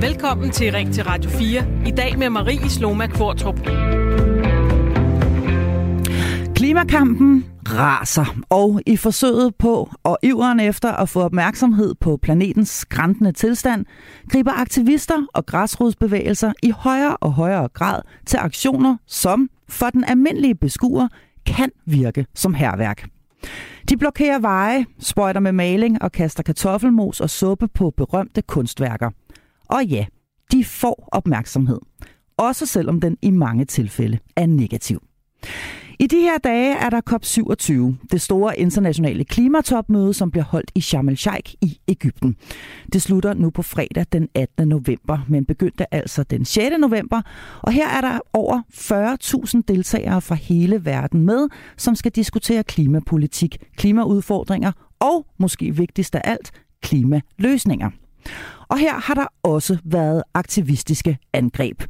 Velkommen til Ring til Radio 4. I dag med Marie Sloma Kvartrup. Klimakampen raser, og i forsøget på og iveren efter at få opmærksomhed på planetens skræntende tilstand, griber aktivister og græsrodsbevægelser i højere og højere grad til aktioner, som for den almindelige beskuer kan virke som herværk. De blokerer veje, sprøjter med maling og kaster kartoffelmos og suppe på berømte kunstværker. Og ja, de får opmærksomhed. Også selvom den i mange tilfælde er negativ. I de her dage er der COP27, det store internationale klimatopmøde, som bliver holdt i Sharm el-Sheikh i Ægypten. Det slutter nu på fredag den 18. november, men begyndte altså den 6. november. Og her er der over 40.000 deltagere fra hele verden med, som skal diskutere klimapolitik, klimaudfordringer og, måske vigtigst af alt, klimaløsninger. Og her har der også været aktivistiske angreb.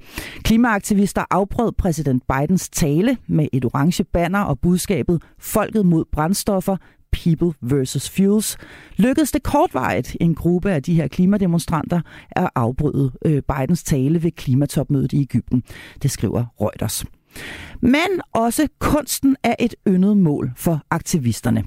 Klimaaktivister afbrød præsident Bidens tale med et orange banner og budskabet Folket mod brændstoffer, People versus Fuels, lykkedes det kortvarigt en gruppe af de her klimademonstranter at afbryde øh, Bidens tale ved klimatopmødet i Ægypten. Det skriver Reuters. Men også kunsten er et yndet mål for aktivisterne.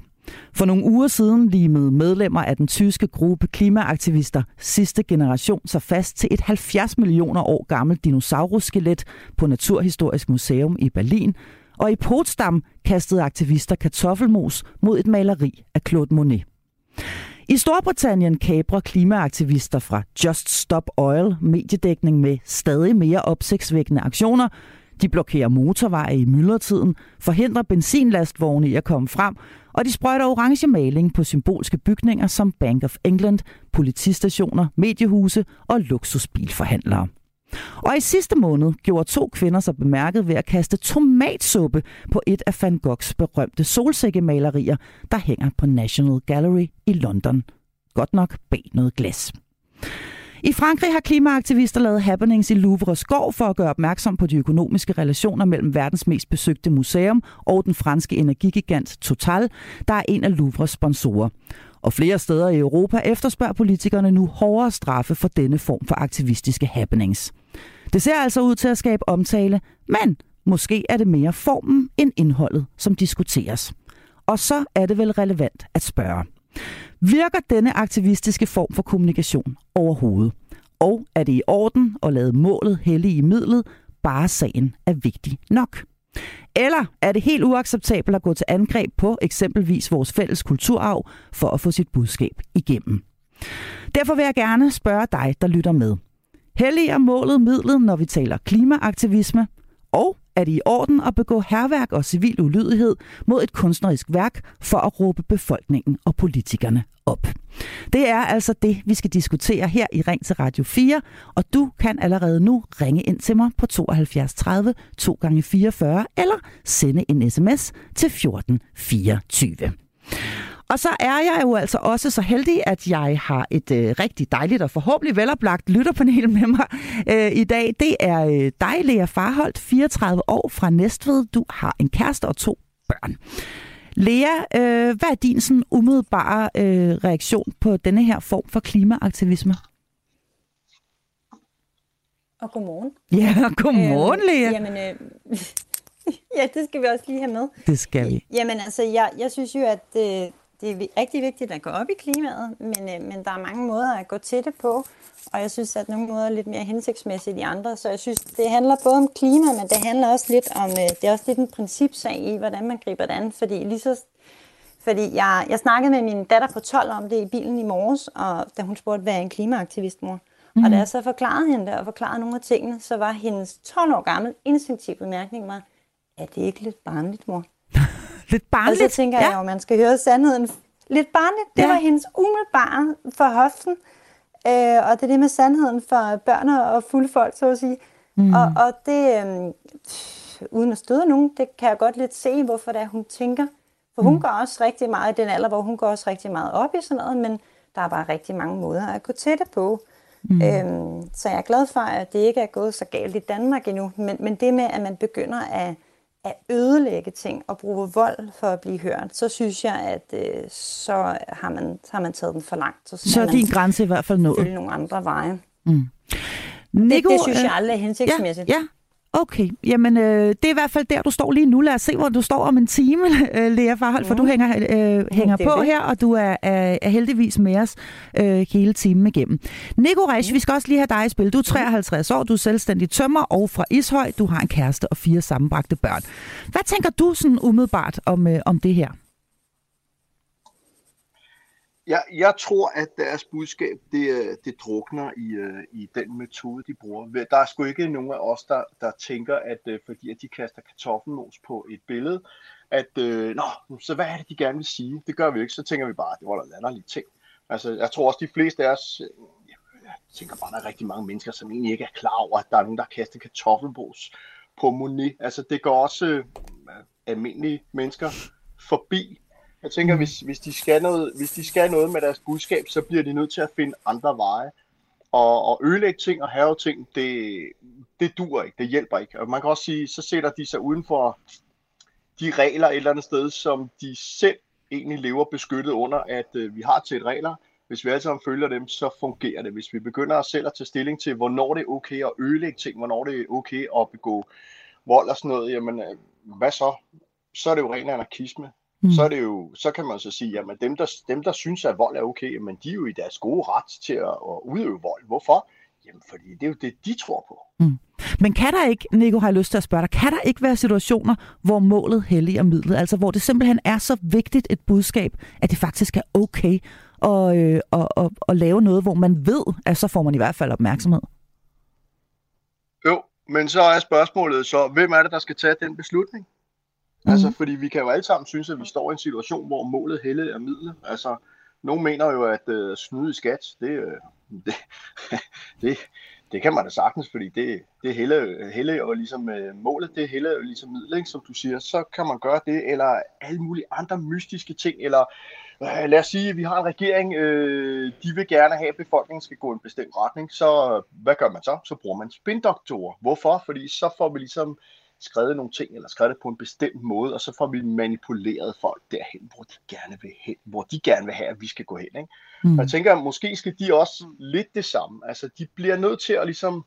For nogle uger siden limede medlemmer af den tyske gruppe klimaaktivister sidste generation sig fast til et 70 millioner år gammelt dinosaurusskelet på Naturhistorisk Museum i Berlin, og i Potsdam kastede aktivister kartoffelmos mod et maleri af Claude Monet. I Storbritannien kabrer klimaaktivister fra Just Stop Oil mediedækning med stadig mere opsigtsvækkende aktioner, de blokerer motorveje i myldretiden, forhindrer benzinlastvogne i at komme frem, og de sprøjter orange maling på symbolske bygninger som Bank of England, politistationer, mediehuse og luksusbilforhandlere. Og i sidste måned gjorde to kvinder sig bemærket ved at kaste tomatsuppe på et af Van Goghs berømte solsikkemalerier, der hænger på National Gallery i London. Godt nok bag noget glas. I Frankrig har klimaaktivister lavet happenings i Louvres gård for at gøre opmærksom på de økonomiske relationer mellem verdens mest besøgte museum og den franske energigigant Total, der er en af Louvres sponsorer. Og flere steder i Europa efterspørger politikerne nu hårdere straffe for denne form for aktivistiske happenings. Det ser altså ud til at skabe omtale, men måske er det mere formen end indholdet, som diskuteres. Og så er det vel relevant at spørge. Virker denne aktivistiske form for kommunikation overhovedet? Og er det i orden at lade målet hellige i midlet, bare sagen er vigtig nok? Eller er det helt uacceptabelt at gå til angreb på eksempelvis vores fælles kulturarv for at få sit budskab igennem? Derfor vil jeg gerne spørge dig, der lytter med. Helliger målet midlet, når vi taler klimaaktivisme? Og er det i orden at begå herværk og civil ulydighed mod et kunstnerisk værk for at råbe befolkningen og politikerne op. Det er altså det, vi skal diskutere her i Ring til Radio 4, og du kan allerede nu ringe ind til mig på 72 30 2 gange 44 eller sende en sms til 1424. Og så er jeg jo altså også så heldig, at jeg har et øh, rigtig dejligt og forhåbentlig veloplagt lytterpanel med mig øh, i dag. Det er øh, dig, Lea Farholdt, 34 år fra Næstved. Du har en kæreste og to børn. Lea, øh, hvad er din sådan umiddelbare øh, reaktion på denne her form for klimaaktivisme? Og godmorgen. Ja, godmorgen, øh, Lea. Jamen, øh, ja, det skal vi også lige have med. Det skal vi. Jamen altså, jeg, jeg synes jo, at øh, det er rigtig vigtigt at gå op i klimaet, men, øh, men der er mange måder at gå til det på, og jeg synes, at nogle måder er lidt mere hensigtsmæssigt end andre, så jeg synes, det handler både om klima, men det handler også lidt om, øh, det er også lidt en principsag i, hvordan man griber det an, fordi lige så fordi jeg, jeg snakkede med min datter på 12 om det i bilen i morges, og da hun spurgte, hvad er en klimaaktivist, mor? Mm. Og da jeg så forklarede hende det, og forklarede nogle af tingene, så var hendes 12 år gammel instinktiv bemærkning var, er det ikke lidt barnligt, mor? lidt barnligt? Og så tænker ja. jeg jo, man skal høre sandheden. Lidt barnligt, det ja. var hendes umiddelbare for hoften. Øh, og det er det med sandheden for børn og fulde folk, så at sige. Mm. Og, og det, øh, uden at støde nogen, det kan jeg godt lidt se, hvorfor det er, hun tænker. For hun mm. går også rigtig meget i den alder, hvor hun går også rigtig meget op i sådan noget, men der er bare rigtig mange måder at gå til det på. Mm. Øhm, så jeg er glad for, at det ikke er gået så galt i Danmark endnu, men, men det med, at man begynder at at ødelægge ting og bruge vold for at blive hørt, så synes jeg, at øh, så, har man, så har man taget den for langt. Så, så er din grænse i hvert fald nået. Følge nogle andre veje. Mm. Nico, det, det synes jeg aldrig er hensigtsmæssigt. Ja, ja. Okay, jamen øh, det er i hvert fald der, du står lige nu. Lad os se, hvor du står om en time, øh, Lea Farhold, for du mm. hænger, øh, hænger på det. her, og du er, er, er heldigvis med os øh, hele timen igennem. Nico Resch, mm. vi skal også lige have dig i spil. Du er 53 år, du er selvstændig tømmer og fra Ishøj. Du har en kæreste og fire sammenbragte børn. Hvad tænker du sådan umiddelbart om, øh, om det her? Jeg, jeg tror, at deres budskab, det, øh, det drukner i, øh, i den metode, de bruger. Der er sgu ikke nogen af os, der, der tænker, at øh, fordi at de kaster kartoffelmos på et billede, at øh, nå, så hvad er det, de gerne vil sige? Det gør vi ikke. Så tænker vi bare, at det var da latterlige ting. Altså, jeg tror også, de fleste af os, jeg tænker bare, at der er rigtig mange mennesker, som egentlig ikke er klar over, at der er nogen, der kaster kartoffelmos på Monet. Altså, det går også øh, almindelige mennesker forbi. Jeg tænker, mm. hvis, hvis, de skal noget, hvis de skal noget med deres budskab, så bliver de nødt til at finde andre veje. Og, og ødelægge ting og have ting, det, det dur ikke, det hjælper ikke. Og man kan også sige, så sætter de sig uden for de regler et eller andet sted, som de selv egentlig lever beskyttet under, at øh, vi har til regler. Hvis vi alle sammen følger dem, så fungerer det. Hvis vi begynder selv at tage stilling til, hvornår det er okay at ødelægge ting, hvornår det er okay at begå vold og sådan noget, jamen øh, hvad så? Så er det jo ren anarkisme mm. så er det jo, så kan man så sige, at dem der, dem, der synes, at vold er okay, men de er jo i deres gode ret til at, at udøve vold. Hvorfor? Jamen, fordi det er jo det, de tror på. Mm. Men kan der ikke, Nico har jeg lyst til at spørge dig, kan der ikke være situationer, hvor målet helliger midlet? Altså hvor det simpelthen er så vigtigt et budskab, at det faktisk er okay at, øh, at, at, at lave noget, hvor man ved, at så får man i hvert fald opmærksomhed? Jo, men så er spørgsmålet så, hvem er det, der skal tage den beslutning? Mm. Altså, fordi vi kan jo alle sammen synes, at vi står i en situation, hvor målet helle er midlet. Altså, nogle mener jo, at øh, snyde i skat, det, øh, det, det, det kan man da sagtens, fordi det, det helle, helle og ligesom øh, målet, det helle jo ligesom midlet, ikke, som du siger. Så kan man gøre det, eller alle mulige andre mystiske ting, eller øh, lad os sige, at vi har en regering, øh, de vil gerne have, at befolkningen skal gå i en bestemt retning, så øh, hvad gør man så? Så bruger man spindoktorer. Hvorfor? Fordi så får vi ligesom skrevet nogle ting, eller skrevet det på en bestemt måde, og så får vi manipuleret folk derhen, hvor de gerne vil hen, hvor de gerne vil have, at vi skal gå hen. Ikke? Mm. Og jeg tænker, at måske skal de også lidt det samme. Altså, de bliver nødt til at ligesom,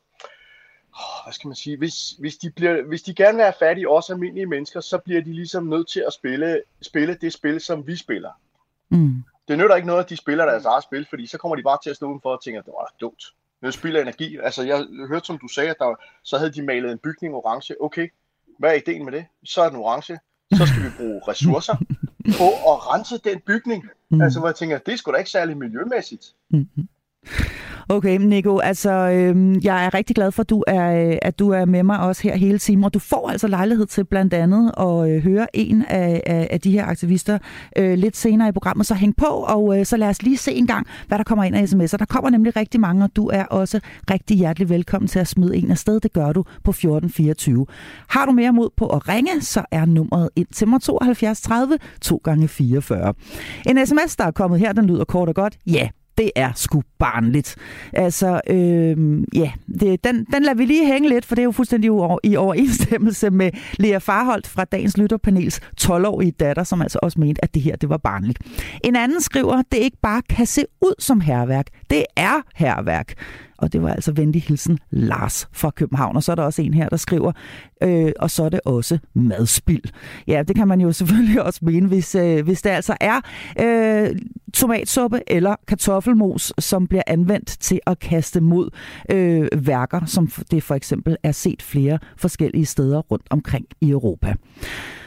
hvad skal man sige, hvis, hvis, de bliver, hvis de gerne vil have fat i os almindelige mennesker, så bliver de ligesom nødt til at spille, spille det spil, som vi spiller. Mm. Det nytter ikke noget, at de spiller deres eget spil, fordi så kommer de bare til at stå udenfor og tænke, at det var dumt. Det spilder energi. Altså, jeg hørte, som du sagde, at der, så havde de malet en bygning orange. Okay, hvad er ideen med det? Så er den orange. Så skal vi bruge ressourcer på at rense den bygning. Mm. Altså, hvor jeg tænker, det er sgu da ikke særlig miljømæssigt. Mm-hmm. Okay, Nico, altså øh, jeg er rigtig glad for, at du er, øh, at du er med mig også her hele timen, og du får altså lejlighed til blandt andet at øh, høre en af, af, af de her aktivister øh, lidt senere i programmet, så hæng på, og øh, så lad os lige se en gang, hvad der kommer ind af sms'er. Der kommer nemlig rigtig mange, og du er også rigtig hjertelig velkommen til at smide en afsted. Det gør du på 1424. Har du mere mod på at ringe, så er nummeret ind til mig 72 30 2 gange 44. En sms, der er kommet her, den lyder kort og godt. Ja, det er sgu barnligt. Altså, øh, ja, det, den, den lader vi lige hænge lidt, for det er jo fuldstændig i overensstemmelse med Lea Farholdt fra dagens lytterpanels 12-årige datter, som altså også mente, at det her det var barnligt. En anden skriver, det ikke bare kan se ud som herværk. Det er herværk. Og det var altså venlig hilsen Lars fra København. Og så er der også en her, der skriver, øh, og så er det også madspild. Ja, det kan man jo selvfølgelig også mene, hvis, øh, hvis det altså er øh, tomatsuppe eller kartoffelmos, som bliver anvendt til at kaste mod øh, værker, som det for eksempel er set flere forskellige steder rundt omkring i Europa.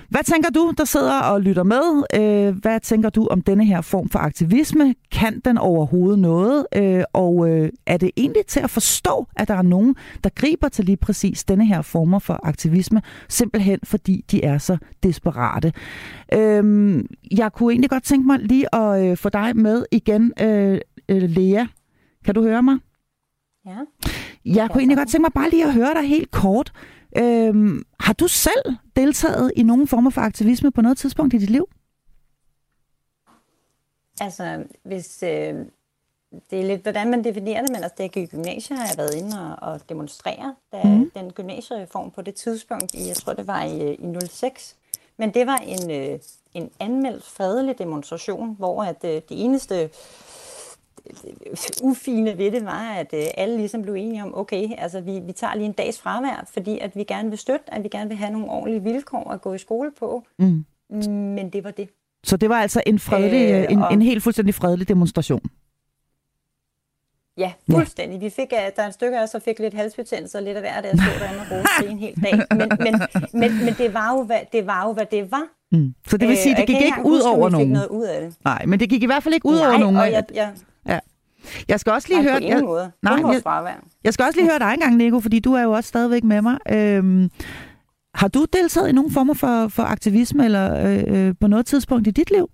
Hvad tænker du, der sidder og lytter med? Øh, hvad tænker du om denne her form for aktivisme? Kan den overhovedet noget? Øh, og øh, er det egentlig til at forstå, at der er nogen, der griber til lige præcis denne her former for aktivisme, simpelthen fordi de er så desperate? Jeg kunne egentlig godt tænke mig lige at få dig med igen, Lea. Kan du høre mig? Ja. Jeg kunne egentlig godt tænke mig bare lige at høre dig helt kort. Øhm, har du selv deltaget i nogen former for aktivisme på noget tidspunkt i dit liv? Altså, hvis, øh, det er lidt, hvordan man definerer det, men altså, det i gymnasiet har jeg været inde og, og demonstrere, da mm. den gymnasiereform på det tidspunkt, i, jeg tror det var i, i 06, men det var en, øh, en anmeldt fredelig demonstration, hvor at øh, det eneste øh, ufine ved det var, at øh, alle ligesom blev enige om, okay, altså vi, vi tager lige en dags fravær, fordi at vi gerne vil støtte, at vi gerne vil have nogle ordentlige vilkår at gå i skole på. Mm. Men det var det. Så det var altså en fredelig, øh, en, og... en helt fuldstændig fredelig demonstration? Ja, fuldstændig. Vi fik, der er en stykke af os, der fik lidt halsbetændelse og lidt af hver, der stod derinde og rose en hel dag. Men, men, men, men det, var jo, hvad, det var jo, hvad det var. Mm. Så det vil sige, det gik ikke ud huske, over nogen? noget ud af det. Nej, men det gik i hvert fald ikke ud Nej, over nogen. Og jeg, jeg, ja. Jeg skal også lige Nej, høre... på ingen måde. Nej, jeg, jeg skal også lige høre dig engang, Nico, fordi du er jo også stadigvæk med mig. Øhm, har du deltaget i nogen former for, for aktivisme eller øh, øh, på noget tidspunkt i dit liv?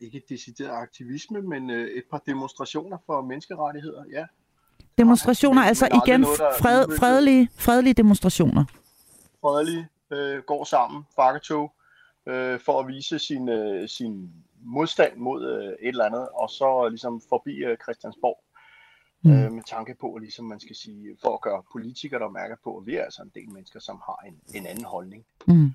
Ikke decideret aktivisme, men øh, et par demonstrationer for menneskerettigheder, ja. Demonstrationer, altså igen noget, fred, fredelige, fredelige demonstrationer? Fredelige, øh, går sammen, bakketog, øh, for at vise sin, øh, sin modstand mod øh, et eller andet, og så ligesom forbi øh, Christiansborg. Mm. Øh, med tanke på, ligesom man skal sige, for at gøre politikere, der mærker på, at vi er altså en del mennesker, som har en, en anden holdning. Mm.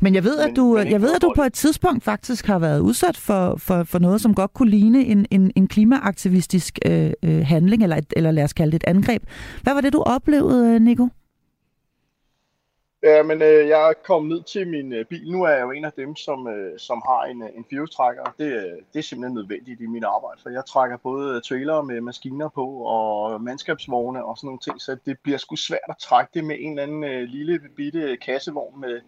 Men jeg ved, men, at du, jeg ved, at du på et tidspunkt faktisk har været udsat for, for, for noget, som godt kunne ligne en, en, en klimaaktivistisk øh, øh, handling, eller, et, eller lad os kalde det et angreb. Hvad var det, du oplevede, Nico? Ja, men øh, jeg er kommet ned til min øh, bil. Nu er jeg jo en af dem, som, øh, som har en, øh, en firehjulstrækker. Det, øh, det er simpelthen nødvendigt i min arbejde, for jeg trækker både trailer med maskiner på og mandskabsvogne og sådan nogle ting, så det bliver sgu svært at trække det med en eller anden øh, lille bitte kassevogn med,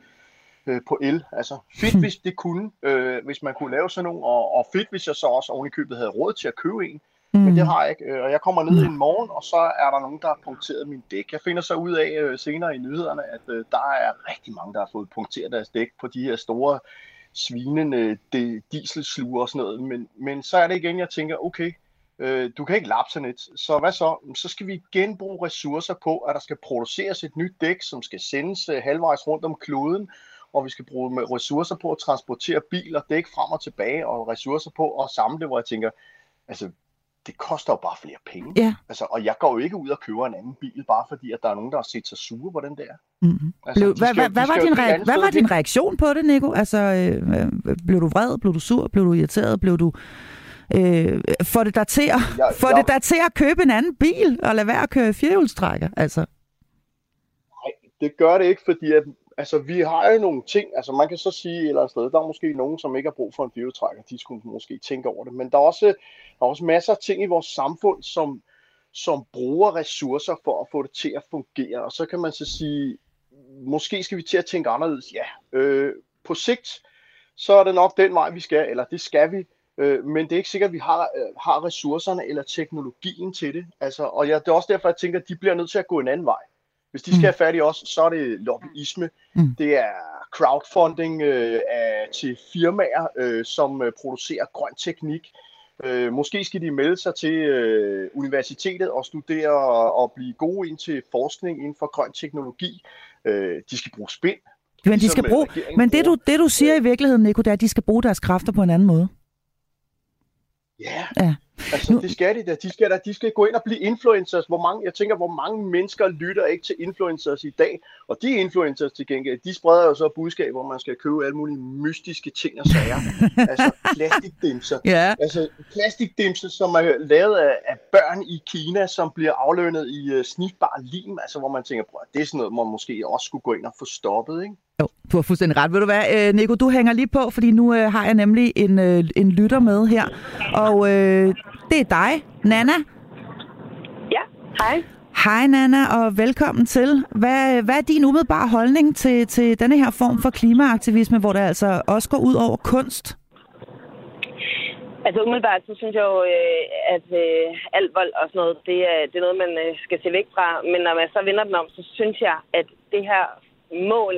øh, på el. Altså fedt, hvis det kunne, øh, hvis man kunne lave sådan nogle, og, og fedt, hvis jeg så også oven i købet havde råd til at købe en. Mm. Men det har jeg ikke. Øh, og jeg kommer ned i en morgen, og så er der nogen, der har punkteret min dæk. Jeg finder så ud af øh, senere i nyhederne, at øh, der er rigtig mange, der har fået punkteret deres dæk på de her store svinende dieselsluger og sådan noget. Men, men så er det igen, jeg tænker, okay, øh, du kan ikke lappe sådan et. Så hvad så? Så skal vi genbruge ressourcer på, at der skal produceres et nyt dæk, som skal sendes øh, halvvejs rundt om kloden, og vi skal bruge ressourcer på at transportere biler, dæk frem og tilbage, og ressourcer på at samle hvor jeg tænker, altså det koster jo bare flere penge. Ja. Altså, og jeg går jo ikke ud og køber en anden bil, bare fordi, at der er nogen, der har set sig sure på den der. Mm-hmm. Altså, blev, hvad, hvad, hvad, var din, rea- hvad var din reaktion på det, Nico? Altså, øh, blev du vred? Blev du sur? Blev du irriteret? Blev du... Øh, får det dig til at, får ja. det dig til at købe en anden bil og lade være at køre firehjulstrækker? Altså. Nej, det gør det ikke, fordi at altså, vi har jo nogle ting, altså man kan så sige et eller andet sted, der er måske nogen, som ikke har brug for en biotrækker, de skulle måske tænke over det, men der er også, der er også masser af ting i vores samfund, som, som bruger ressourcer for at få det til at fungere, og så kan man så sige, måske skal vi til at tænke anderledes, ja, øh, på sigt, så er det nok den vej, vi skal, eller det skal vi, øh, men det er ikke sikkert, at vi har, øh, har ressourcerne eller teknologien til det, altså, og ja, det er også derfor, jeg tænker, at de bliver nødt til at gå en anden vej. Hvis de skal mm. have fat i os, så er det lobbyisme. Mm. Det er crowdfunding øh, af, til firmaer, øh, som øh, producerer grøn teknik. Øh, måske skal de melde sig til øh, universitetet og studere og, og blive gode ind til forskning inden for grøn teknologi. Øh, de skal bruge spind. Men, de ligesom, skal bruge, men det, du, det du siger i virkeligheden, Nico, det er, at de skal bruge deres kræfter på en anden måde. Ja, ja. Altså, nu... det skal de da. De skal, da. de skal gå ind og blive influencers. Hvor mange, jeg tænker, hvor mange mennesker lytter ikke til influencers i dag? Og de influencers til gengæld, de spreder jo så budskab, hvor man skal købe alle mulige mystiske ting og sager. altså plastikdimser. Ja. Altså plastikdimser, som er lavet af, af børn i Kina, som bliver aflønnet i uh, snitbar lim. Altså hvor man tænker, at det er sådan noget, man måske også skulle gå ind og få stoppet, ikke? Jo, du har fuldstændig ret. Ved du hvad, øh, Nico, du hænger lige på, fordi nu øh, har jeg nemlig en, øh, en lytter med her. Og øh, det er dig, Nana. Ja, hej. Hej Nana, og velkommen til. Hvad, hvad er din umiddelbare holdning til, til denne her form for klimaaktivisme, hvor det altså også går ud over kunst? Altså umiddelbart, så synes jeg jo, øh, at øh, alt vold og sådan noget, det er, det er noget, man øh, skal se væk fra. Men når man så vender den om, så synes jeg, at det her mål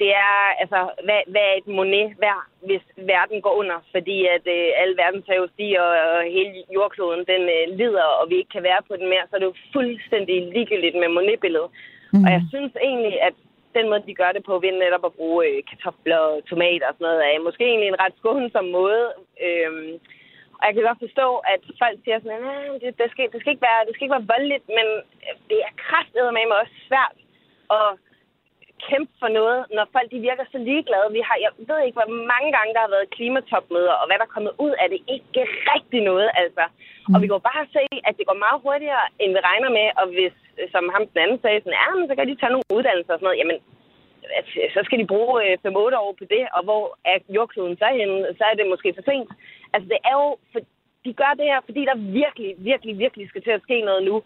det er, altså, hvad, hvad er et monet værd, hvis verden går under? Fordi at øh, alle verdens hav stiger, og, og hele jordkloden, den øh, lider, og vi ikke kan være på den mere, så er det jo fuldstændig ligegyldigt med monetbilledet. Mm. Og jeg synes egentlig, at den måde, de gør det på, ved netop at bruge øh, kartofler og tomater og sådan noget, er måske egentlig en ret skånsom måde. Øhm, og jeg kan godt forstå, at folk siger sådan, at det, det, skal, det, skal ikke være, det skal ikke være voldeligt, men det er kraftedet med mig også svært at kæmpe for noget, når folk de virker så ligeglade. Vi har, jeg ved ikke, hvor mange gange der har været klimatopmøder, og hvad der er kommet ud af det. Ikke rigtig noget, altså. Mm. Og vi kan bare se, at det går meget hurtigere, end vi regner med. Og hvis, som ham den anden sagde, sådan, ja, men så kan de tage nogle uddannelser og sådan noget. Jamen, så skal de bruge 5-8 år på det, og hvor er jordkloden så henne, så er det måske for sent. Altså, det er jo, for, de gør det her, fordi der virkelig, virkelig, virkelig skal til at ske noget nu.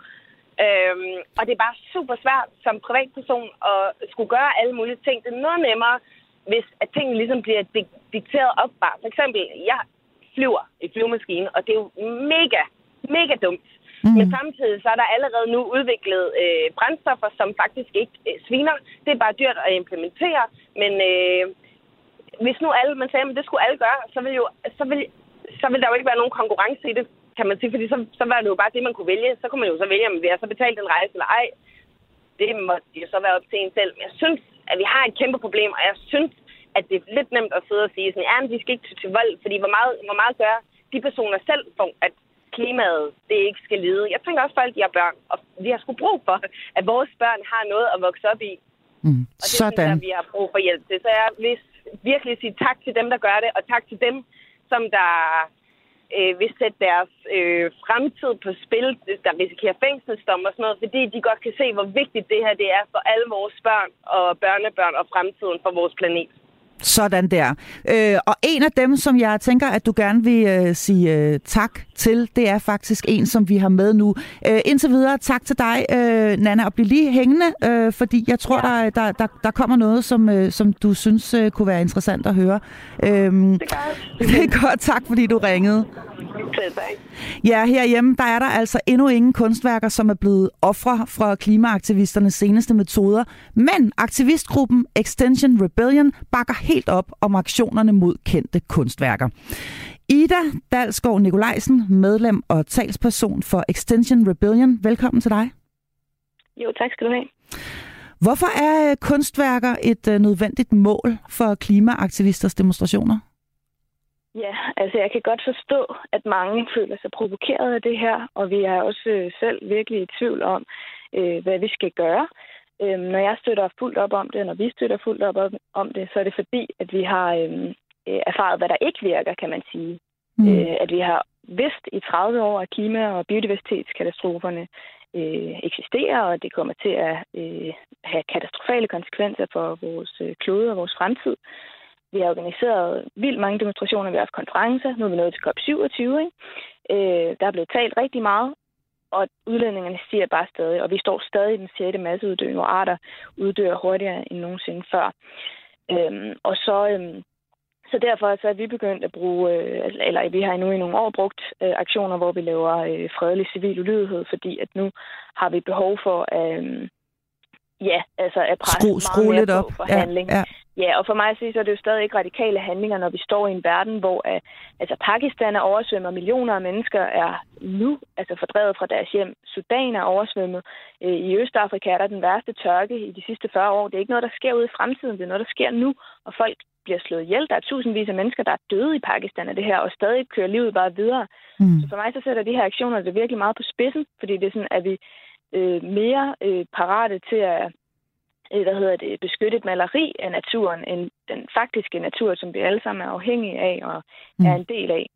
Øhm, og det er bare super svært som privatperson at skulle gøre alle mulige ting. Det er noget nemmere, hvis at tingene ligesom bliver dikteret op bare. For eksempel, jeg flyver i flyvemaskine, og det er jo mega, mega dumt. Mm. Men samtidig så er der allerede nu udviklet øh, brændstoffer, som faktisk ikke øh, sviner. Det er bare dyrt at implementere, men øh, hvis nu alle, man sagde, at det skulle alle gøre, så vil, jo, så, vil, så vil der jo ikke være nogen konkurrence i det kan man sige, fordi så, så var det jo bare det, man kunne vælge. Så kunne man jo så vælge, om vi har så betalt en rejse eller ej. Det må jo så være op til en selv. Men jeg synes, at vi har et kæmpe problem, og jeg synes, at det er lidt nemt at sidde og sige sådan, ja, men de skal ikke til vold, fordi hvor meget, hvor meget gør de personer selv for, at klimaet det ikke skal lide. Jeg tænker også, at folk de har børn, og vi har sgu brug for, at vores børn har noget at vokse op i. Mm. Og det Sådan. synes jeg, vi har brug for hjælp til. Så jeg vil virkelig sige tak til dem, der gør det, og tak til dem, som der øh, vil sætte deres øh, fremtid på spil, der risikerer fængselsdom og sådan noget, fordi de godt kan se, hvor vigtigt det her det er for alle vores børn og børnebørn og fremtiden for vores planet. Sådan der. Øh, og en af dem, som jeg tænker, at du gerne vil øh, sige øh, tak til, det er faktisk en, som vi har med nu. Øh, indtil videre, tak til dig, øh, Nana, og bliv lige hængende, øh, fordi jeg tror, ja. der, der, der, der kommer noget, som, øh, som du synes øh, kunne være interessant at høre. Øh, det er godt. Det er godt. Tak, fordi du ringede. Ja, herhjemme der er der altså endnu ingen kunstværker, som er blevet ofre fra klimaaktivisternes seneste metoder. Men aktivistgruppen Extension Rebellion bakker helt op om aktionerne mod kendte kunstværker. Ida Dalsgaard Nikolajsen, medlem og talsperson for Extension Rebellion. Velkommen til dig. Jo, tak skal du have. Hvorfor er kunstværker et øh, nødvendigt mål for klimaaktivisters demonstrationer? Ja, altså jeg kan godt forstå, at mange føler sig provokeret af det her, og vi er også øh, selv virkelig i tvivl om, øh, hvad vi skal gøre. Øh, når jeg støtter fuldt op om det, når vi støtter fuldt op om det, så er det fordi, at vi har øh, øh, erfaret, hvad der ikke virker, kan man sige. Mm. Øh, at vi har vidst i 30 år, at klima- og biodiversitetskatastroferne øh, eksisterer, og det kommer til at øh, have katastrofale konsekvenser for vores øh, klode og vores fremtid. Vi har organiseret vildt mange demonstrationer, vi har haft konferencer, nu er vi nået til COP27. Ikke? Øh, der er blevet talt rigtig meget, og udlændingerne stiger bare stadig, og vi står stadig i den sjette masseuddøen, hvor arter uddør hurtigere end nogensinde før. Øhm, og så, øhm, så derfor så er vi begyndt at bruge, øh, altså, eller vi har endnu i nogle år brugt øh, aktioner, hvor vi laver øh, fredelig civil ulydighed, fordi at nu har vi behov for at, øh, ja, altså at presse Skru, meget mere lidt op. for handling. Ja, ja. Ja, og for mig at sige, så er det jo stadig ikke radikale handlinger, når vi står i en verden, hvor uh, altså Pakistan er oversvømmet, millioner af mennesker er nu altså fordrevet fra deres hjem. Sudan er oversvømmet. Uh, I Østafrika er der den værste tørke i de sidste 40 år. Det er ikke noget, der sker ude i fremtiden, det er noget, der sker nu, og folk bliver slået ihjel. Der er tusindvis af mennesker, der er døde i Pakistan af det her, og stadig kører livet bare videre. Mm. Så for mig så sætter de her aktioner det virkelig meget på spidsen, fordi det er sådan, at vi øh, mere øh, parate til at Øh, hvad hedder det, beskyttet maleri af naturen, end den faktiske natur, som vi alle sammen er afhængige af og mm. er en del af.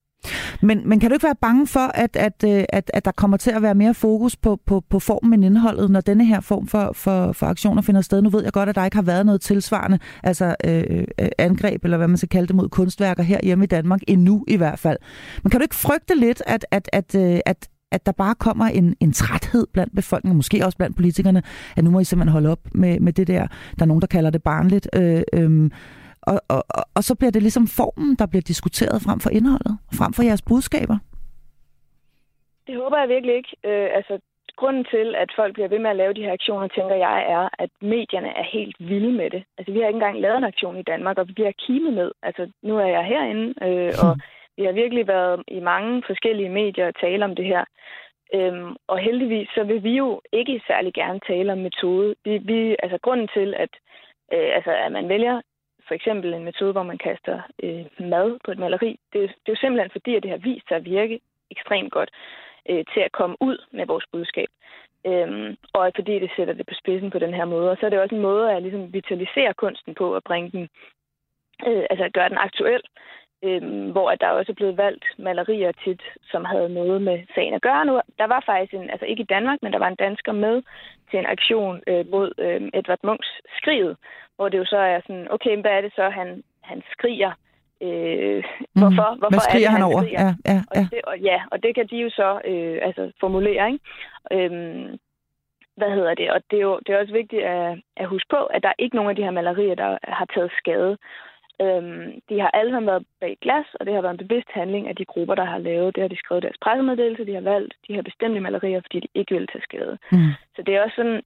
Men, men kan du ikke være bange for, at, at, øh, at, at der kommer til at være mere fokus på, på, på formen end indholdet, når denne her form for, for, for aktioner finder sted? Nu ved jeg godt, at der ikke har været noget tilsvarende altså øh, øh angreb, eller hvad man skal kalde det, mod kunstværker her hjemme i Danmark, endnu i hvert fald. Men kan du ikke frygte lidt, at, at, at, at, at der bare kommer en, en træthed blandt befolkningen, måske også blandt politikerne, at nu må I simpelthen holde op med, med det der. Der er nogen, der kalder det barnligt. Øh, øh, og, og, og, så bliver det ligesom formen, der bliver diskuteret frem for indholdet, frem for jeres budskaber. Det håber jeg virkelig ikke. Øh, altså, grunden til, at folk bliver ved med at lave de her aktioner, tænker jeg, er, at medierne er helt vilde med det. Altså, vi har ikke engang lavet en aktion i Danmark, og vi bliver kimet med. Altså, nu er jeg herinde, øh, og Vi har virkelig været i mange forskellige medier og tale om det her. Øhm, og heldigvis så vil vi jo ikke særlig gerne tale om metode. Vi, vi, altså grunden til, at, øh, altså, at man vælger for eksempel en metode, hvor man kaster øh, mad på et maleri, det, det er jo simpelthen fordi, at det har vist sig at virke ekstremt godt øh, til at komme ud med vores budskab. Øhm, og fordi det sætter det på spidsen på den her måde. Og så er det også en måde at ligesom vitalisere kunsten på at bringe den, øh, altså at gøre den aktuel øhm, hvor der også er blevet valgt malerier tit, som havde noget med sagen at gøre nu. Der var faktisk en, altså ikke i Danmark, men der var en dansker med til en aktion øh, mod øh, Edvard Munchs skriget, hvor det jo så er sådan, okay, hvad er det så, han, han skriger? Øh, hvorfor, mm. hvorfor hvad skriger er det, han, han over? Skriger? Ja, ja, ja. Og det, og, ja, og det kan de jo så øh, altså formulere, ikke? Øhm, hvad hedder det? Og det er jo det er også vigtigt at, at huske på, at der er ikke nogen af de her malerier, der har taget skade. Øhm, de har alle sammen været bag glas, og det har været en bevidst handling af de grupper, der har lavet det. Har de skrevet deres pressemeddelelse, de har valgt de her bestemte malerier, fordi de ikke vil tage skade. Mm. Så det er også sådan,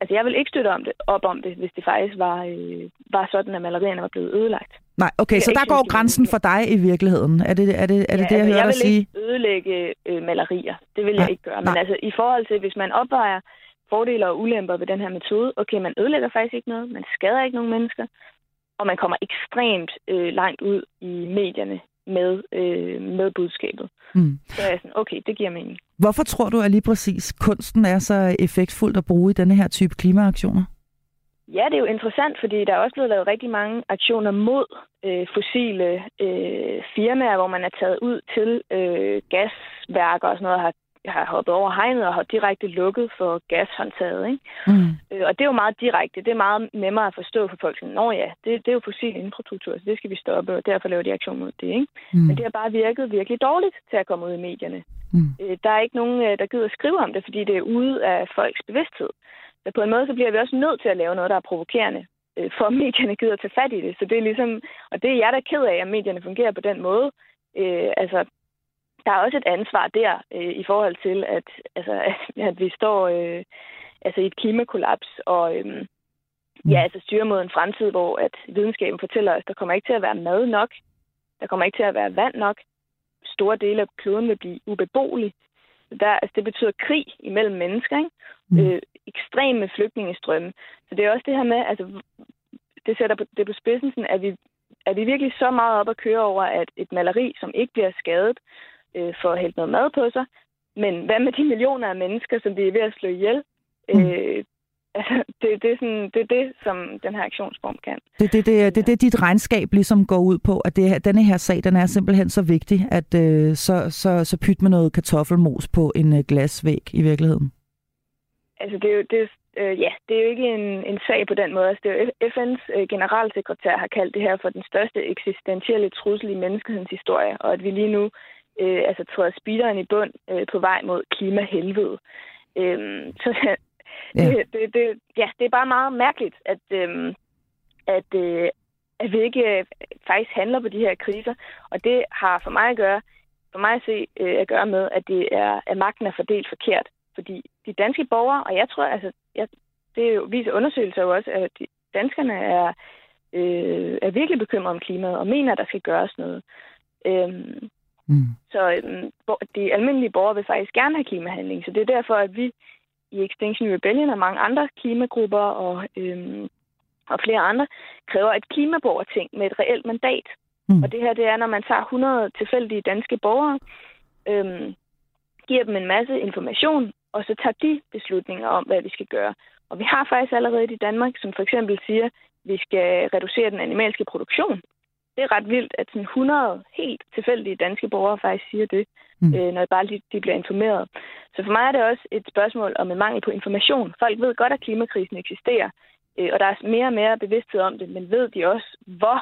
altså jeg vil ikke støtte om det, op om det, hvis det faktisk var, øh, var sådan, at malerierne var blevet ødelagt. Nej, okay, så der går grænsen for dig i virkeligheden. Er det er det, er det, ja, det jeg altså, hører dig sige? Jeg vil ikke ødelægge øh, malerier. Det vil jeg ikke gøre. Men altså i forhold til, hvis man opvejer fordele og ulemper ved den her metode, okay, man ødelægger faktisk ikke noget, man skader ikke nogen mennesker, og man kommer ekstremt øh, langt ud i medierne med, øh, med budskabet. Mm. Så er jeg sådan, okay, det giver mening. Hvorfor tror du, at lige præcis kunsten er så effektfuldt at bruge i denne her type klimaaktioner? Ja, det er jo interessant, fordi der er også blevet lavet rigtig mange aktioner mod øh, fossile øh, firmaer, hvor man er taget ud til øh, gasværker og sådan noget, og har har hoppet over hegnet og har direkte lukket for gashåndtaget. Ikke? Mm. Øh, og det er jo meget direkte. Det er meget nemmere at forstå for folk. Nå ja, det, det er jo fossil infrastruktur, så det skal vi stoppe, og derfor laver de aktion mod det. Ikke? Mm. Men det har bare virket virkelig dårligt til at komme ud i medierne. Mm. Øh, der er ikke nogen, øh, der gider at skrive om det, fordi det er ude af folks bevidsthed. Så på en måde så bliver vi også nødt til at lave noget, der er provokerende, øh, for medierne gider at tage fat i det. Så det er ligesom, og det er jeg da ked af, at medierne fungerer på den måde. Øh, altså, der er også et ansvar der øh, i forhold til, at, altså, at, at vi står øh, altså i et klimakollaps, og øh, ja, mm. altså styrer mod en fremtid, hvor at videnskaben fortæller os, der kommer ikke til at være mad nok, der kommer ikke til at være vand nok, store dele af kloden vil blive ubeboelig. Der, altså, det betyder krig imellem mennesker, ikke? Mm. Øh, ekstreme flygtningestrømme. Så det er også det her med, altså, det sætter på, det på spidsen, sådan, at vi er vi virkelig så meget op at køre over, at et maleri, som ikke bliver skadet, øh, for at hælde noget mad på sig. Men hvad med de millioner af mennesker, som vi er ved at slå ihjel? Mm. Øh, altså, det, det, er sådan, det er det, som den her aktionsform kan. Det, det, det, det, det dit regnskab ligesom går ud på, at det, denne her sag, den er simpelthen så vigtig, at øh, så, så, så pyt med noget kartoffelmos på en øh, glasvæg i virkeligheden. Altså, det er jo, det, øh, ja, det er jo ikke en, en sag på den måde. Altså, det er jo FN's øh, generalsekretær har kaldt det her for den største eksistentielle trussel i menneskehedens historie, og at vi lige nu øh, altså træder speederen i bund øh, på vej mod klimahelvede. Øh, så det, ja. Det, det, det, ja, det er bare meget mærkeligt, at, øh, at, øh, at vi ikke øh, faktisk handler på de her kriser. Og det har for mig at gøre, for mig at se øh, at gøre med, at det er, at magten er fordelt forkert. Fordi de danske borgere, og jeg tror, altså, jeg, det jo, viser undersøgelser jo også, at de, danskerne er, øh, er virkelig bekymrede om klimaet og mener, at der skal gøres noget. Øhm, Mm. Så øhm, de almindelige borgere vil faktisk gerne have klimahandling, så det er derfor, at vi i Extinction Rebellion og mange andre klimagrupper og, øhm, og flere andre kræver et klimaborgerting med et reelt mandat. Mm. Og det her, det er, når man tager 100 tilfældige danske borgere, øhm, giver dem en masse information, og så tager de beslutninger om, hvad vi skal gøre. Og vi har faktisk allerede i Danmark, som for eksempel siger, at vi skal reducere den animalske produktion det er ret vildt, at sådan 100 helt tilfældige danske borgere faktisk siger det, mm. øh, når bare de, de bliver informeret. Så for mig er det også et spørgsmål om en mangel på information. Folk ved godt, at klimakrisen eksisterer, øh, og der er mere og mere bevidsthed om det, men ved de også, hvor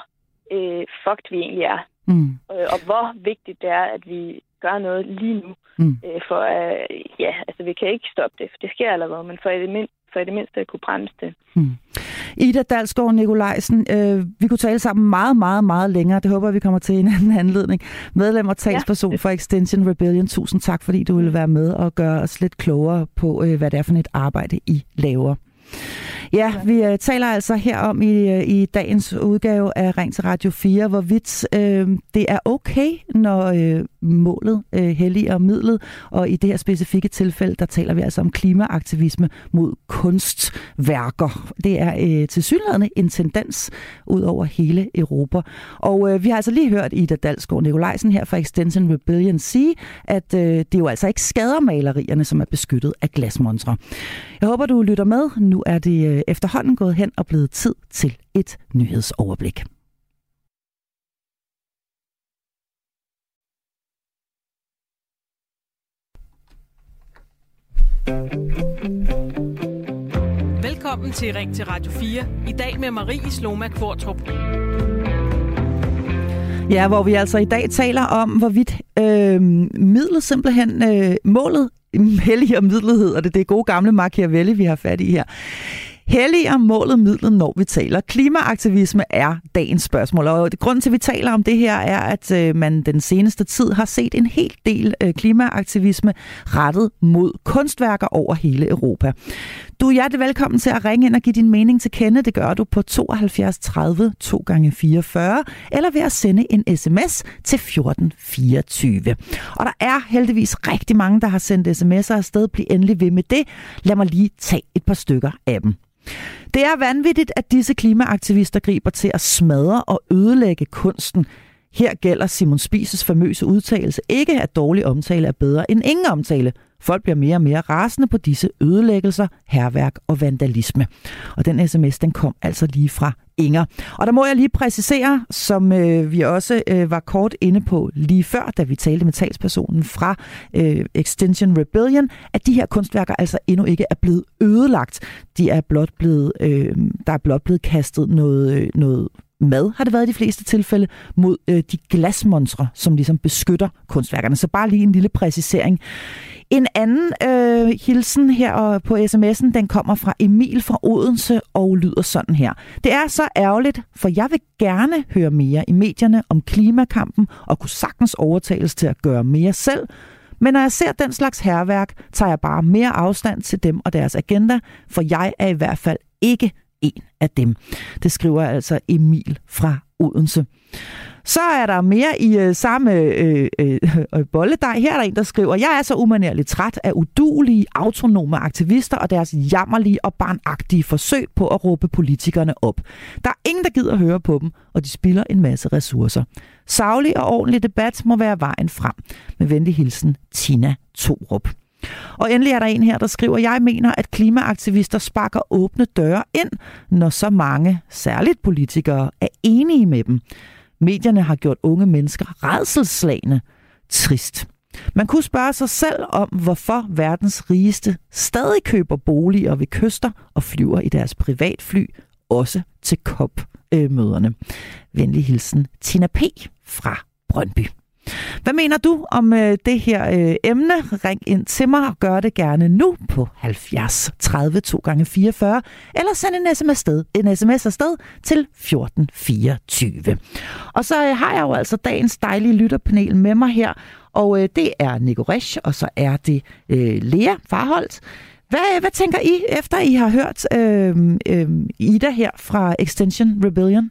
øh, fucked vi egentlig er, mm. øh, og hvor vigtigt det er, at vi gør noget lige nu. Mm. Øh, for øh, ja, altså vi kan ikke stoppe det, for det sker allerede, men for i det, mind, for i det mindste at kunne bremse det. Mm. Ida Dalsgaard Nikolajsen, øh, vi kunne tale sammen meget, meget, meget længere. Det håber vi kommer til en anden anledning. Medlem og talsperson ja. for Extension Rebellion, tusind tak, fordi du ville være med og gøre os lidt klogere på, øh, hvad det er for et arbejde, I laver. Ja, vi uh, taler altså her om i, øh, i dagens udgave af Ring til Radio 4, hvorvidt øh, det er okay, når øh, målet øh, helliger midlet, og i det her specifikke tilfælde, der taler vi altså om klimaaktivisme mod kunstværker. Det er øh, til synligheden en tendens ud over hele Europa. Og øh, vi har altså lige hørt Ida Dalsgaard Nikolajsen her fra Extension Rebellion sige, at øh, det jo altså ikke skader malerierne, som er beskyttet af glasmontre. Jeg håber, du lytter med. Nu er det øh, øh, efterhånden gået hen og blevet tid til et nyhedsoverblik. Velkommen til Ring til Radio 4. I dag med Marie Sloma Kvartrup. Ja, hvor vi altså i dag taler om, hvorvidt øh, midlet simpelthen, øh, målet hellig og middelhed, og det er det gode gamle Machiavelli, vi har fat i her. Hellig målet midlet, når vi taler. Klimaaktivisme er dagens spørgsmål, og grunden til, at vi taler om det her, er, at øh, man den seneste tid har set en hel del øh, klimaaktivisme rettet mod kunstværker over hele Europa. Du er hjertelig velkommen til at ringe ind og give din mening til kende. Det gør du på 72 30 2 gange 44 eller ved at sende en sms til 1424. Og der er heldigvis rigtig mange, der har sendt sms'er afsted. Bliv endelig ved med det. Lad mig lige tage et par stykker af dem. Det er vanvittigt, at disse klimaaktivister griber til at smadre og ødelægge kunsten. Her gælder Simon Spises famøse udtalelse ikke, at dårlig omtale er bedre end ingen omtale. Folk bliver mere og mere rasende på disse ødelæggelser, herværk og vandalisme. Og den sms, den kom altså lige fra Inger. Og der må jeg lige præcisere, som øh, vi også øh, var kort inde på lige før, da vi talte med talspersonen fra øh, Extension Rebellion, at de her kunstværker altså endnu ikke er blevet ødelagt. De er blot blevet, øh, der er blot blevet kastet noget, øh, noget mad, har det været i de fleste tilfælde, mod øh, de glasmonstre, som ligesom beskytter kunstværkerne. Så bare lige en lille præcisering. En anden øh, hilsen her på sms'en, den kommer fra Emil fra Odense og lyder sådan her. Det er så ærgerligt, for jeg vil gerne høre mere i medierne om klimakampen og kunne sagtens overtales til at gøre mere selv. Men når jeg ser den slags herværk, tager jeg bare mere afstand til dem og deres agenda, for jeg er i hvert fald ikke en af dem. Det skriver altså Emil fra Odense. Så er der mere i øh, samme øh, øh, øh bolledej. Her er der en, der skriver, jeg er så umanerligt træt af udulige, autonome aktivister og deres jammerlige og barnagtige forsøg på at råbe politikerne op. Der er ingen, der gider høre på dem, og de spilder en masse ressourcer. Savlig og ordentlig debat må være vejen frem. Med venlig hilsen, Tina Torup. Og endelig er der en her, der skriver, jeg mener, at klimaaktivister sparker åbne døre ind, når så mange, særligt politikere, er enige med dem. Medierne har gjort unge mennesker redselslagende. Trist. Man kunne spørge sig selv om, hvorfor verdens rigeste stadig køber boliger ved kyster og flyver i deres privatfly, også til COP-møderne. Øh, Venlig hilsen, Tina P. fra Brøndby. Hvad mener du om øh, det her øh, emne? Ring ind til mig og gør det gerne nu på 70 30 2 gange 44 eller send en sms afsted, en sms afsted til 1424. Og så øh, har jeg jo altså dagens dejlige lytterpanel med mig her, og øh, det er Nico Resch, og så er det øh, Lea Farholdt. Hvad, øh, hvad tænker I, efter I har hørt øh, øh, Ida her fra Extension Rebellion?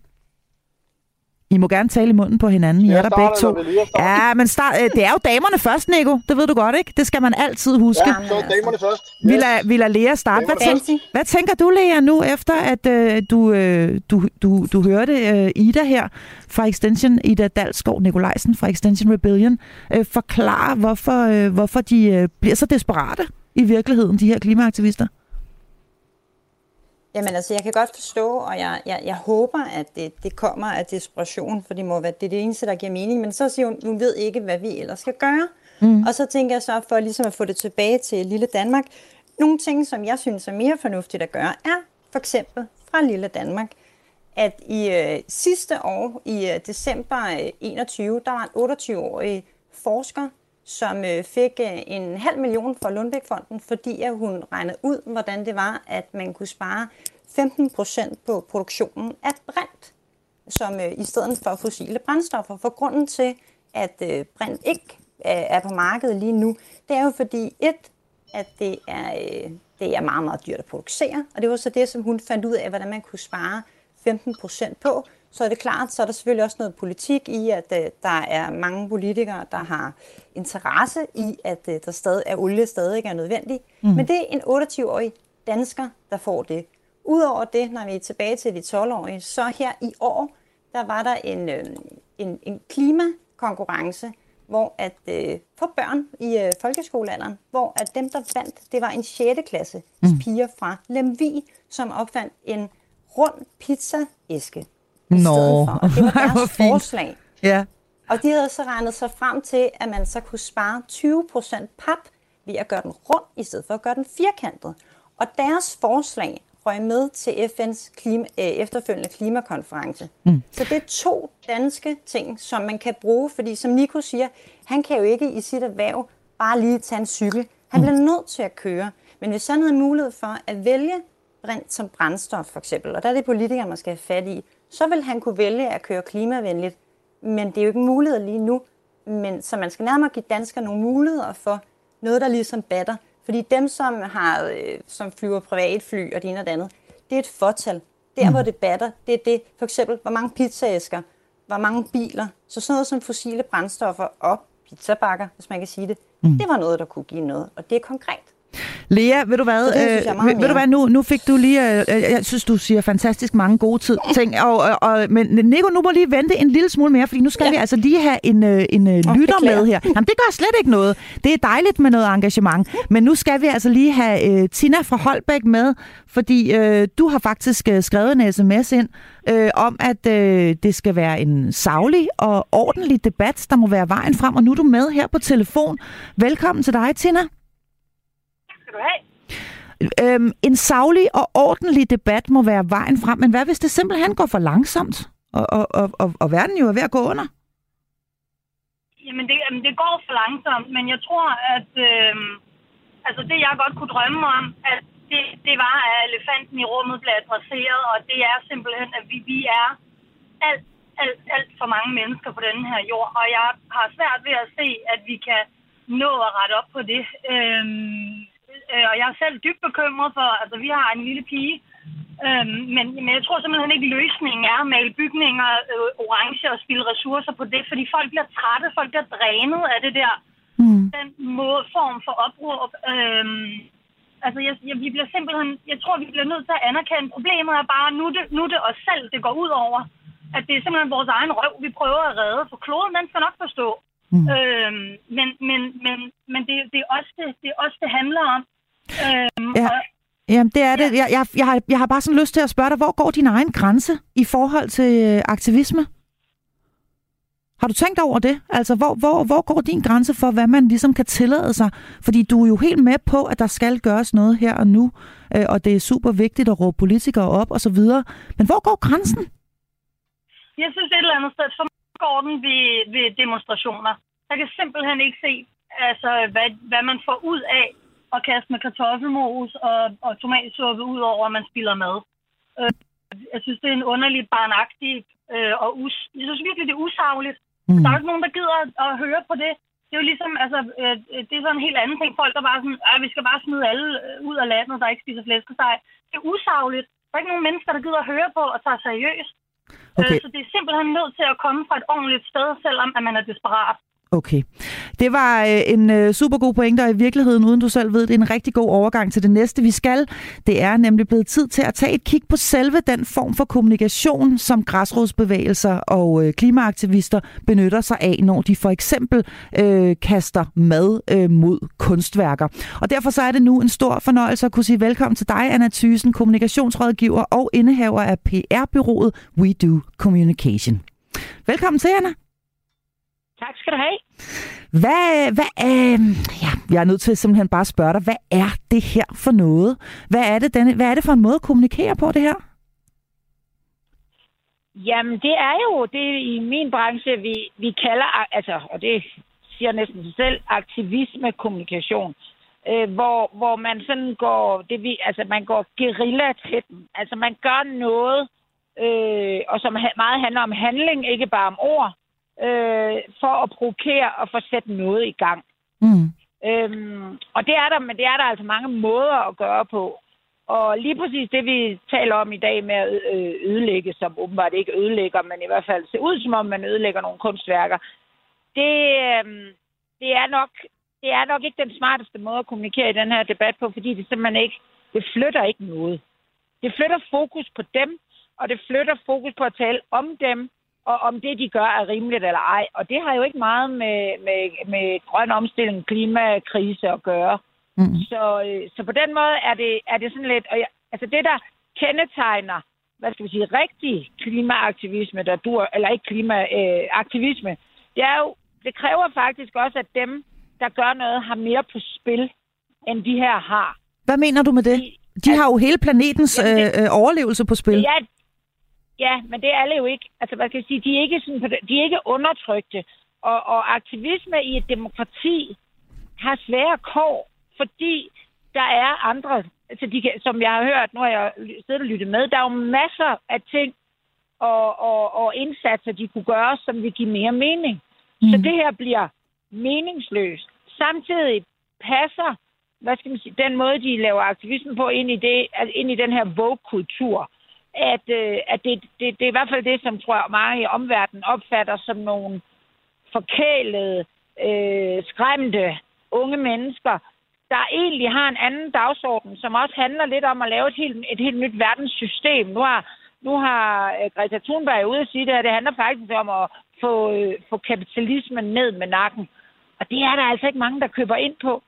I må gerne tale i munden på hinanden. I er der begge to. Ja, men start, øh, det er jo damerne først, Nico. Det ved du godt, ikke? Det skal man altid huske. Ja, så er damerne først. Vi lader, vi lader Lea starte. Hvad, tænk, hvad tænker du, Lea, nu efter, at øh, du, øh, du, du, du hørte øh, Ida her fra Extension, Ida Dalsgaard Nikolajsen fra Extension Rebellion, øh, forklare, hvorfor, øh, hvorfor de øh, bliver så desperate i virkeligheden, de her klimaaktivister? Jamen altså, jeg kan godt forstå, og jeg, jeg, jeg håber, at det, det kommer af desperation, for det må være det, er det eneste, der giver mening. Men så siger hun, hun ved ikke, hvad vi ellers skal gøre. Mm. Og så tænker jeg så, for ligesom at få det tilbage til lille Danmark, nogle ting, som jeg synes er mere fornuftigt at gøre, er for eksempel fra lille Danmark, at i øh, sidste år, i øh, december 21, der var en 28-årig forsker, som øh, fik øh, en halv million fra Lundbækfonden, fordi at hun regnede ud, hvordan det var, at man kunne spare 15 procent på produktionen af brint, som øh, i stedet for fossile brændstoffer. For grunden til, at øh, brint ikke øh, er på markedet lige nu, det er jo fordi et, at det er, øh, det er meget, meget dyrt at producere. Og det var så det, som hun fandt ud af, hvordan man kunne spare 15 procent på. Så er det klart, så er der selvfølgelig også noget politik i, at øh, der er mange politikere, der har interesse i, at øh, der stadig er olie stadig er nødvendig. Mm. Men det er en 28-årig dansker, der får det. Udover det, når vi er tilbage til de 12-årige, så her i år, der var der en, øh, en, en klimakonkurrence, hvor at øh, for børn i øh, folkeskolealderen, hvor at dem, der vandt, det var en 6. klasse mm. piger fra Lemvi, som opfandt en rund pizzaæske. Nå, for. Og det var deres forslag. Ja. Og de havde så regnet sig frem til, at man så kunne spare 20% pap ved at gøre den rund, i stedet for at gøre den firkantet. Og deres forslag røg med til FN's klima, øh, efterfølgende klimakonference. Mm. Så det er to danske ting, som man kan bruge, fordi som Nico siger, han kan jo ikke i sit erhverv bare lige tage en cykel. Han bliver nødt til at køre. Men hvis han havde mulighed for at vælge brint som brændstof for eksempel, og der er det politikere, man skal have fat i, så vil han kunne vælge at køre klimavenligt. Men det er jo ikke en mulighed lige nu. Men, så man skal nærmere give danskere nogle muligheder for noget, der ligesom batter. Fordi dem, som, har, øh, som flyver privatfly og det ene og det andet, det er et fortal. Der, mm. hvor det batter, det er det, for eksempel, hvor mange pizzaæsker, hvor mange biler, så sådan noget som fossile brændstoffer og pizzabakker, hvis man kan sige det, mm. det var noget, der kunne give noget, og det er konkret. Lea, ved du hvad, øh, ved, ved du hvad nu, nu fik du lige, øh, jeg synes, du siger fantastisk mange gode tid, ting, og, og, og, men Nico, nu må lige vente en lille smule mere, fordi nu skal ja. vi altså lige have en, øh, en øh, lytter oh, med her. Jamen, det gør slet ikke noget. Det er dejligt med noget engagement, men nu skal vi altså lige have øh, Tina fra Holbæk med, fordi øh, du har faktisk øh, skrevet en sms ind øh, om, at øh, det skal være en savlig og ordentlig debat, der må være vejen frem, og nu er du med her på telefon. Velkommen til dig, Tina du have. Øhm, en savlig og ordentlig debat må være vejen frem, men hvad hvis det simpelthen går for langsomt, og, og, og, og, og verden jo er ved at gå under? Jamen, det, jamen, det går for langsomt, men jeg tror, at øh, altså det, jeg godt kunne drømme om, at det, det var, at elefanten i rummet blev adresseret, og det er simpelthen, at vi, vi er alt, alt, alt for mange mennesker på denne her jord, og jeg har svært ved at se, at vi kan nå at rette op på det. Øh, øh, og jeg er selv dybt bekymret for, altså vi har en lille pige, øh, men, men jeg tror simpelthen ikke, løsningen er at male bygninger øh, orange og spille ressourcer på det, fordi folk bliver trætte, folk bliver drænet af det der, mm. den måde, form for opråb. Øh, altså jeg, jeg, vi bliver simpelthen, jeg tror, vi bliver nødt til at anerkende, problemet er bare, nu det, nu det os selv, det går ud over, at det er simpelthen vores egen røv, vi prøver at redde, for kloden, den skal nok forstå. Mm. Øhm, men men, men, men det, det, er også det, det er også det handler om. Øhm, ja. Og, Jamen, det er det. Jeg, jeg, jeg, har, jeg har bare sådan lyst til at spørge dig, hvor går din egen grænse i forhold til øh, aktivisme? Har du tænkt over det? Altså, hvor, hvor, hvor går din grænse for, hvad man ligesom kan tillade sig? Fordi du er jo helt med på, at der skal gøres noget her og nu, øh, og det er super vigtigt at råbe politikere op og så videre. Men hvor går grænsen? Jeg synes et eller andet sted, for mig går den ved, ved demonstrationer. Jeg kan simpelthen ikke se, altså, hvad, hvad man får ud af og kaste med kartoffelmos og, og tomatsuppe ud over, at man spiller mad. Øh, jeg synes, det er en underlig barnagtig øh, og us, jeg synes virkelig, det er usagligt. Mm. Der er ikke nogen, der gider at, at høre på det. Det er jo ligesom, altså, øh, det er sådan en helt anden ting. Folk, der bare sådan, at vi skal bare smide alle øh, ud af landet, der ikke spiser flæskesteg. Det er usagligt. Der er ikke nogen mennesker, der gider at høre på og tage seriøst. Okay. Øh, så det er simpelthen nødt til at komme fra et ordentligt sted, selvom at man er desperat. Okay. Det var øh, en øh, super god pointe, og i virkeligheden, uden du selv ved, det er en rigtig god overgang til det næste, vi skal. Det er nemlig blevet tid til at tage et kig på selve den form for kommunikation, som græsrodsbevægelser og øh, klimaaktivister benytter sig af, når de for eksempel øh, kaster mad øh, mod kunstværker. Og derfor så er det nu en stor fornøjelse at kunne sige velkommen til dig, Anna Thysen, kommunikationsrådgiver og indehaver af PR-byrået We Do Communication. Velkommen til, Anna. Tak skal du have. Hvad, hvad øh, ja, jeg er nødt til simpelthen bare at spørge dig, hvad er det her for noget? Hvad er det, denne, hvad er det for en måde at kommunikere på det her? Jamen, det er jo det i min branche, vi, vi kalder, altså, og det siger næsten sig selv, aktivisme kommunikation. Øh, hvor, hvor man sådan går, det vi, altså man går guerilla til den. Altså man gør noget, øh, og som meget handler om handling, ikke bare om ord øh, for at provokere og få sat noget i gang. Mm. Øhm, og det er der, men det er der altså mange måder at gøre på. Og lige præcis det, vi taler om i dag med at ødelægge, som åbenbart ikke ødelægger, men i hvert fald ser ud som om, man ødelægger nogle kunstværker, det, øhm, det, er nok, det er nok ikke den smarteste måde at kommunikere i den her debat på, fordi det simpelthen ikke, det flytter ikke noget. Det flytter fokus på dem, og det flytter fokus på at tale om dem, og om det, de gør, er rimeligt eller ej. Og det har jo ikke meget med, med, med grøn omstilling, klimakrise at gøre. Mm. Så, øh, så på den måde er det, er det sådan lidt... Og jeg, altså det, der kendetegner, hvad skal vi sige, rigtig klimaaktivisme, der dur, eller ikke klimaaktivisme, øh, det er jo, det kræver faktisk også, at dem, der gør noget, har mere på spil, end de her har. Hvad mener du med det? De har jo hele planetens jamen, det, øh, øh, overlevelse på spil. Ja, ja, men det er alle jo ikke. Altså, hvad skal jeg sige, de er ikke, sådan, de er ikke undertrykte. Og, og aktivisme i et demokrati har svære kår, fordi der er andre, altså de kan, som jeg har hørt, nu har jeg siddet og lyttet med, der er jo masser af ting og, og, og indsatser, de kunne gøre, som vil give mere mening. Mm. Så det her bliver meningsløst. Samtidig passer hvad skal man sige, den måde, de laver aktivisme på ind i, det, altså ind i den her vogue-kultur, at, øh, at det, det, det er i hvert fald det, som tror jeg mange i omverdenen opfatter som nogle forkælede, øh, skræmte unge mennesker, der egentlig har en anden dagsorden, som også handler lidt om at lave et helt, et helt nyt verdenssystem. Nu har, nu har øh, Greta Thunberg ude at sige det her, det handler faktisk om at få, øh, få kapitalismen ned med nakken. Og det er der altså ikke mange, der køber ind på.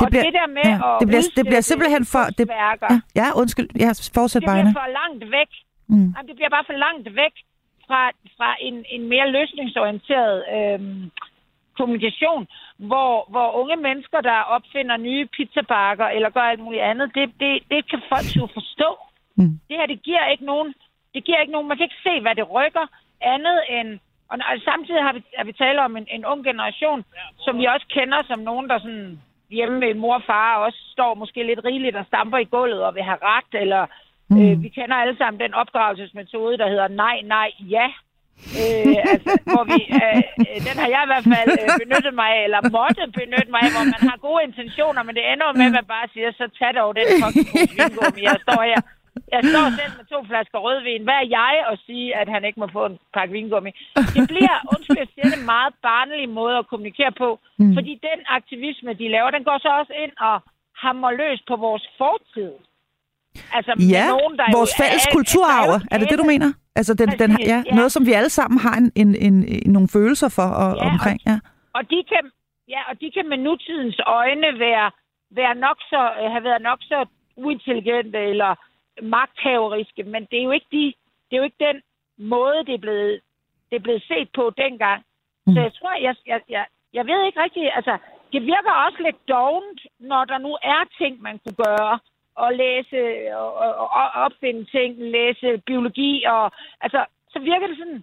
Det bliver, og det der med ja, at det bliver, det bliver simpelthen for... Det, ja, ja, undskyld. Jeg har fortsat bare. Det bliver for langt væk. Mm. Jamen, det bliver bare for langt væk fra, fra en, en mere løsningsorienteret øhm, kommunikation, hvor, hvor unge mennesker, der opfinder nye pizzabakker eller gør alt muligt andet, det, det, det kan folk jo forstå. Mm. Det her, det giver ikke nogen... Det giver ikke nogen... Man kan ikke se, hvad det rykker andet end... Og, og samtidig har vi, har vi talt om en, en ung generation, som vi også kender som nogen, der sådan hjemme med mor og far også står måske lidt rigeligt og stamper i gulvet og vil have ret, eller mm. øh, vi kender alle sammen den opdragelsesmetode, der hedder nej, nej, ja. øh, altså, hvor vi, øh, den har jeg i hvert fald øh, benyttet mig eller måtte benytte mig hvor man har gode intentioner, men det ender med, at man bare siger, så tag dog den fucking jeg står her jeg står selv med to flasker rødvin. Hvad er jeg at sige, at han ikke må få en pakke vingummi? Det bliver, undskyld, jeg siger det, meget barnlig måde at kommunikere på. Mm. Fordi den aktivisme, de laver, den går så også ind og hammer løs på vores fortid. Altså, ja, nogen, der vores fælles kulturarv. Er, er det det, du mener? Altså, den, den, ja, ja. noget, som vi alle sammen har en, en, en, en, nogle følelser for og, ja, omkring. Ja. Og, de kan, ja, og de kan med nutidens øjne være, være nok så, have været nok så uintelligente eller magthaveriske, men det er jo ikke, de, det er jo ikke den måde, det er blevet, det er blevet set på dengang. Mm. Så jeg tror, jeg, jeg, jeg, jeg ved ikke rigtigt, altså, det virker også lidt dovent, når der nu er ting, man kunne gøre, og læse og, og, og opfinde ting, læse biologi, og altså, så virker det sådan,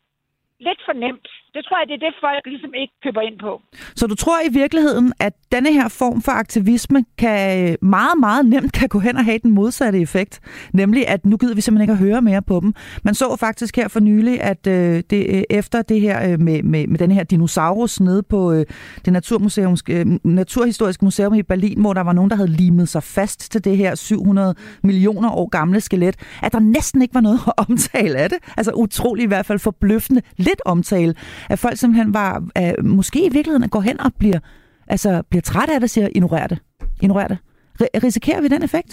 lidt for nemt. Det tror jeg, det er det, folk ligesom ikke køber ind på. Så du tror i virkeligheden, at denne her form for aktivisme kan meget, meget nemt kan gå hen og have den modsatte effekt? Nemlig, at nu gider vi simpelthen ikke at høre mere på dem. Man så faktisk her for nylig, at øh, det, øh, efter det her øh, med, med, med den her dinosaurus nede på øh, det Naturmuseum, øh, Naturhistoriske Museum i Berlin, hvor der var nogen, der havde limet sig fast til det her 700 millioner år gamle skelet, at der næsten ikke var noget at omtale af det. Altså utrolig i hvert fald forbløffende lidt omtale, at folk simpelthen var, uh, måske i virkeligheden går hen og bliver, altså, bliver træt af det, siger ignorer det. Ignorer det. R- risikerer vi den effekt?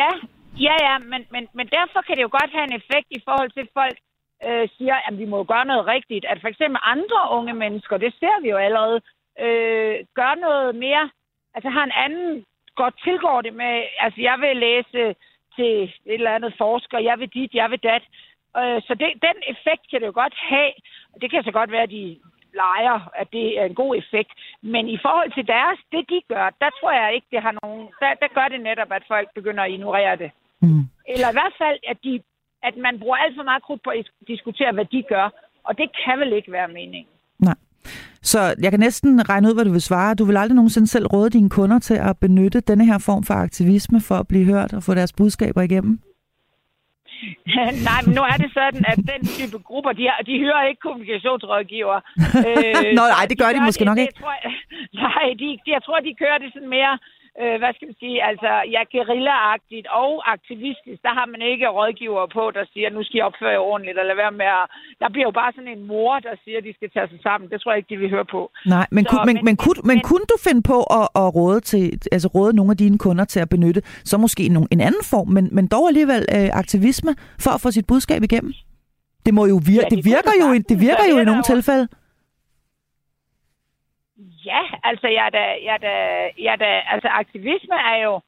Ja, ja, ja, men, men, men derfor kan det jo godt have en effekt i forhold til, at folk øh, siger, at vi må gøre noget rigtigt. At for eksempel andre unge mennesker, det ser vi jo allerede, øh, gør noget mere, altså har en anden, godt tilgår det med, altså jeg vil læse til et eller andet forsker, jeg vil dit, jeg vil dat. Øh, så det, den effekt kan det jo godt have. Det kan så godt være, at de leger, at det er en god effekt. Men i forhold til deres, det de gør, der tror jeg ikke, det har nogen... Der, der gør det netop, at folk begynder at ignorere det. Mm. Eller i hvert fald, at, de, at man bruger alt for meget krudt på at diskutere, hvad de gør. Og det kan vel ikke være meningen. Nej. Så jeg kan næsten regne ud, hvad du vil svare. Du vil aldrig nogensinde selv råde dine kunder til at benytte denne her form for aktivisme for at blive hørt og få deres budskaber igennem? Nej, men nu er det sådan, at den type grupper, de, har, de hører ikke kommunikationsrådgiver. Øh, Nå, nej, det gør de måske det, nok ikke. Det, tror jeg, nej, Nej, de, de, jeg tror, de kører det sådan mere øh, hvad skal man sige, altså, ja, guerilla-agtigt og aktivistisk, der har man ikke rådgiver på, der siger, nu skal I opføre jer ordentligt, eller være med at... Der bliver jo bare sådan en mor, der siger, at de skal tage sig sammen. Det tror jeg ikke, de vil høre på. Nej, men, så, kunne, men, men, men, kunne, men, men kunne du finde på at, at råde, til, altså råde nogle af dine kunder til at benytte så måske en, en anden form, men, men dog alligevel øh, aktivisme for at få sit budskab igennem? Det må jo virke, ja, det, det virker jo, det virker jo i nogle tilfælde. Ja, altså, jeg da, jeg da, jeg da, altså aktivisme er jo,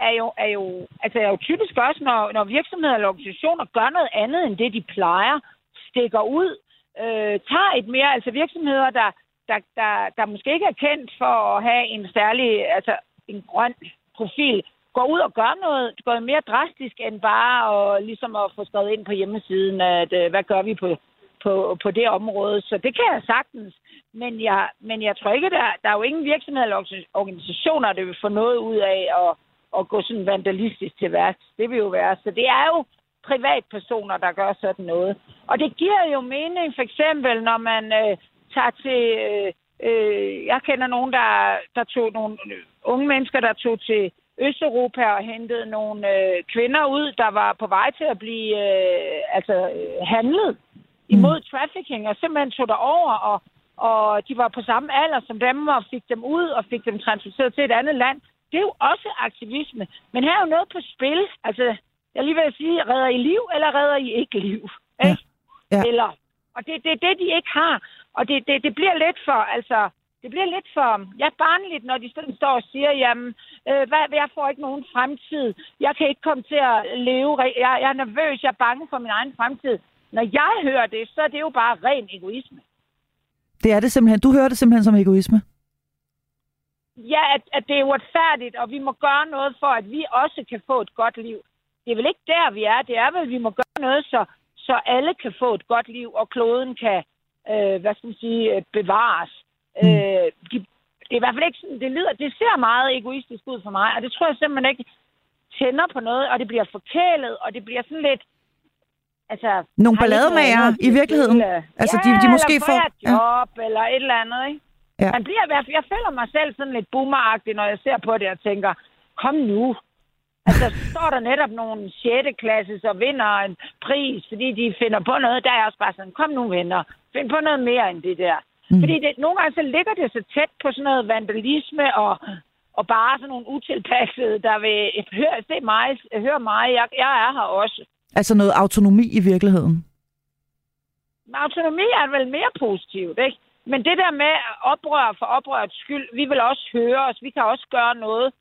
er jo, er jo, altså er jo typisk også, når, når virksomheder eller organisationer gør noget andet end det, de plejer, stikker ud, øh, tager et mere, altså virksomheder, der, der, der, der måske ikke er kendt for at have en særlig, altså en grøn profil, går ud og gør noget, går mere drastisk end bare at, ligesom at få skrevet ind på hjemmesiden, at øh, hvad gør vi på på, på det område. Så det kan jeg sagtens. Men jeg, men jeg tror ikke, der, der er jo ingen virksomheder eller organisationer, der vil få noget ud af at, at gå sådan vandalistisk til værks. Det vil jo være. Så det er jo privatpersoner, der gør sådan noget. Og det giver jo mening, for eksempel, når man øh, tager til... Øh, øh, jeg kender nogen, der, der tog nogle unge mennesker, der tog til Østeuropa og hentede nogle øh, kvinder ud, der var på vej til at blive øh, altså, øh, handlet imod mm. trafficking, og simpelthen tog der over, og, og de var på samme alder som dem, og fik dem ud, og fik dem transporteret til et andet land. Det er jo også aktivisme. Men her er jo noget på spil. Altså, jeg lige vil sige, redder I liv, eller redder I ikke liv? Ikke? Ja. Ja. Eller, og det er det, det, de ikke har. Og det, det, det bliver lidt for, altså, det bliver lidt for, ja, barnligt, når de sådan står og siger, jamen, øh, hvad, jeg får ikke nogen fremtid. Jeg kan ikke komme til at leve. Jeg, jeg er nervøs. Jeg er bange for min egen fremtid. Når jeg hører det, så er det jo bare ren egoisme. Det er det simpelthen. Du hører det simpelthen som egoisme? Ja, at, at det er uretfærdigt, og vi må gøre noget for, at vi også kan få et godt liv. Det er vel ikke der, vi er. Det er vel, at vi må gøre noget, så, så alle kan få et godt liv, og kloden kan, øh, hvad skal man sige, øh, bevares. Mm. Øh, de, det er i hvert fald ikke sådan, det, lyder, det ser meget egoistisk ud for mig, og det tror jeg simpelthen ikke tænder på noget, og det bliver forkælet, og det bliver sådan lidt, altså... Nogle ballademager i virkeligheden? Altså, ja, de, de måske får... job, ja. eller et eller andet, ikke? Ja. Man bliver fald... Jeg føler mig selv sådan lidt boomeragtig, når jeg ser på det og tænker, kom nu. Altså, står der netop nogle 6. klasses og vinder en pris, fordi de finder på noget, der er også bare sådan, kom nu venner, find på noget mere end det der. Mm. Fordi det, nogle gange så ligger det så tæt på sådan noget vandalisme og, og bare sådan nogle utilpassede, der vil høre, se mig, høre mig, jeg, jeg er her også. Altså noget autonomi i virkeligheden? Autonomi er vel mere positivt, ikke? Men det der med oprør for oprørets skyld, vi vil også høre os, vi kan også gøre noget.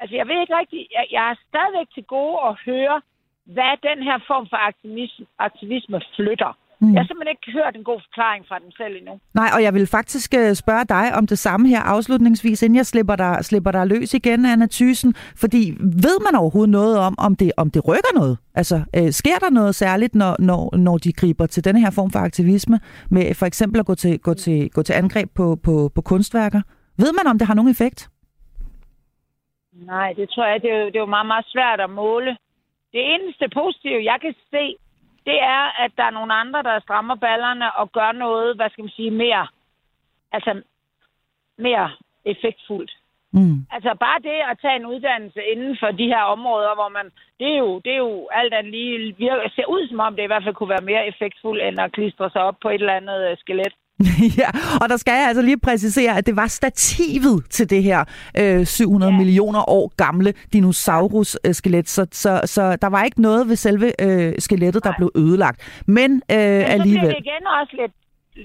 Altså, jeg ved ikke rigtigt, jeg, jeg er stadigvæk til gode at høre, hvad den her form for aktivisme, aktivisme flytter. Mm. Jeg har simpelthen ikke hørt en god forklaring fra dem selv endnu. Nej, og jeg vil faktisk øh, spørge dig om det samme her afslutningsvis, inden jeg slipper dig, slipper dig løs igen, Anna Thysen. Fordi ved man overhovedet noget om, om det, om det rykker noget? Altså, øh, sker der noget særligt, når, når, når de griber til denne her form for aktivisme, med for eksempel at gå til, gå til, gå til angreb på, på, på kunstværker? Ved man, om det har nogen effekt? Nej, det tror jeg, det er, jo, det er jo meget, meget svært at måle. Det eneste positive, jeg kan se, det er, at der er nogle andre, der strammer ballerne og gør noget, hvad skal man sige, mere, altså mere effektfuldt. Mm. Altså bare det at tage en uddannelse inden for de her områder, hvor man, det er jo, det er jo alt andet lige, virker, ser ud som om det i hvert fald kunne være mere effektfuldt, end at klistre sig op på et eller andet øh, skelet. ja, og der skal jeg altså lige præcisere, at det var stativet til det her øh, 700 ja. millioner år gamle dinosaurus-skelet, så, så, så der var ikke noget ved selve øh, skelettet, der blev ødelagt. Men, øh, Men så alligevel... det igen også lidt,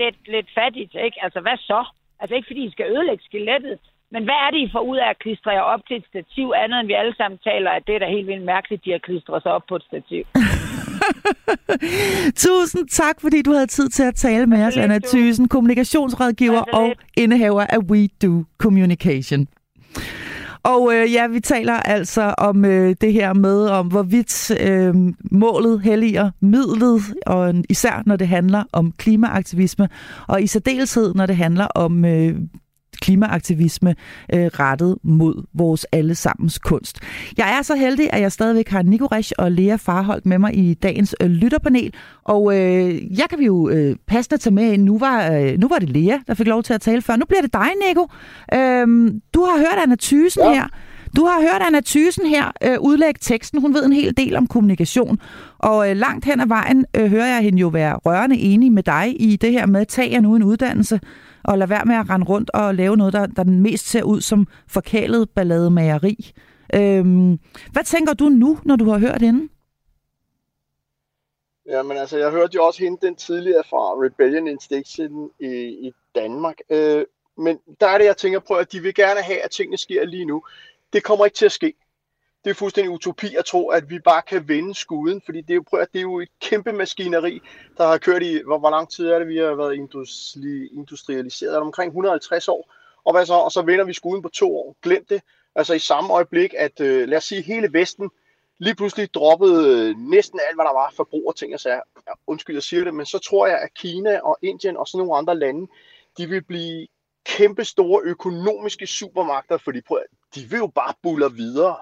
lidt, lidt fattigt, ikke? Altså, hvad så? Altså ikke fordi I skal ødelægge skelettet, men hvad er det, I får ud af at klistre jer op til et stativ, andet end vi alle sammen taler, at det er da helt vildt mærkeligt, de har klistret sig op på et stativ? Tusind tak, fordi du havde tid til at tale med os, Anna Thysen, kommunikationsrådgiver og indehaver af We Do Communication. Og øh, ja, vi taler altså om øh, det her med, om hvorvidt øh, målet helliger midlet, og især når det handler om klimaaktivisme, og i særdeleshed når det handler om øh, klimaaktivisme øh, rettet mod vores allesammens kunst. Jeg er så heldig, at jeg stadigvæk har Nico Resch og Lea Farholdt med mig i dagens øh, lytterpanel, og øh, jeg kan vi jo øh, passende tage med Nu var, øh, nu var det Lea, der fik lov til at tale før. Nu bliver det dig, Nico. Øh, du har hørt Anna Thysen ja. her. Du har hørt Anna Thysen her øh, udlægge teksten. Hun ved en hel del om kommunikation. Og øh, langt hen ad vejen øh, hører jeg hende jo være rørende enig med dig i det her med, at tage jer nu en uddannelse og lade være med at rende rundt og lave noget, der, der den mest ser ud som forkælet ballademageri. Øhm, hvad tænker du nu, når du har hørt hende? Jamen altså, jeg hørte jo også hende den tidligere fra Rebellion Instinction i, i Danmark. Øh, men der er det, jeg tænker på, at de vil gerne have, at tingene sker lige nu. Det kommer ikke til at ske. Det er fuldstændig utopi at tro, at vi bare kan vende skuden, fordi det er jo, prøv det er jo et kæmpe maskineri, der har kørt i, hvor, hvor lang tid er det, vi har været industri, industrialiseret? Er det omkring 150 år? Og, hvad så? og så vender vi skuden på to år. Glem det. Altså i samme øjeblik, at øh, lad os sige, hele Vesten lige pludselig droppede øh, næsten alt, hvad der var forbrug og ting og sager. Ja, undskyld, jeg siger det, men så tror jeg, at Kina og Indien og sådan nogle andre lande, de vil blive kæmpe store økonomiske supermagter, fordi prøv, de vil jo bare buller videre.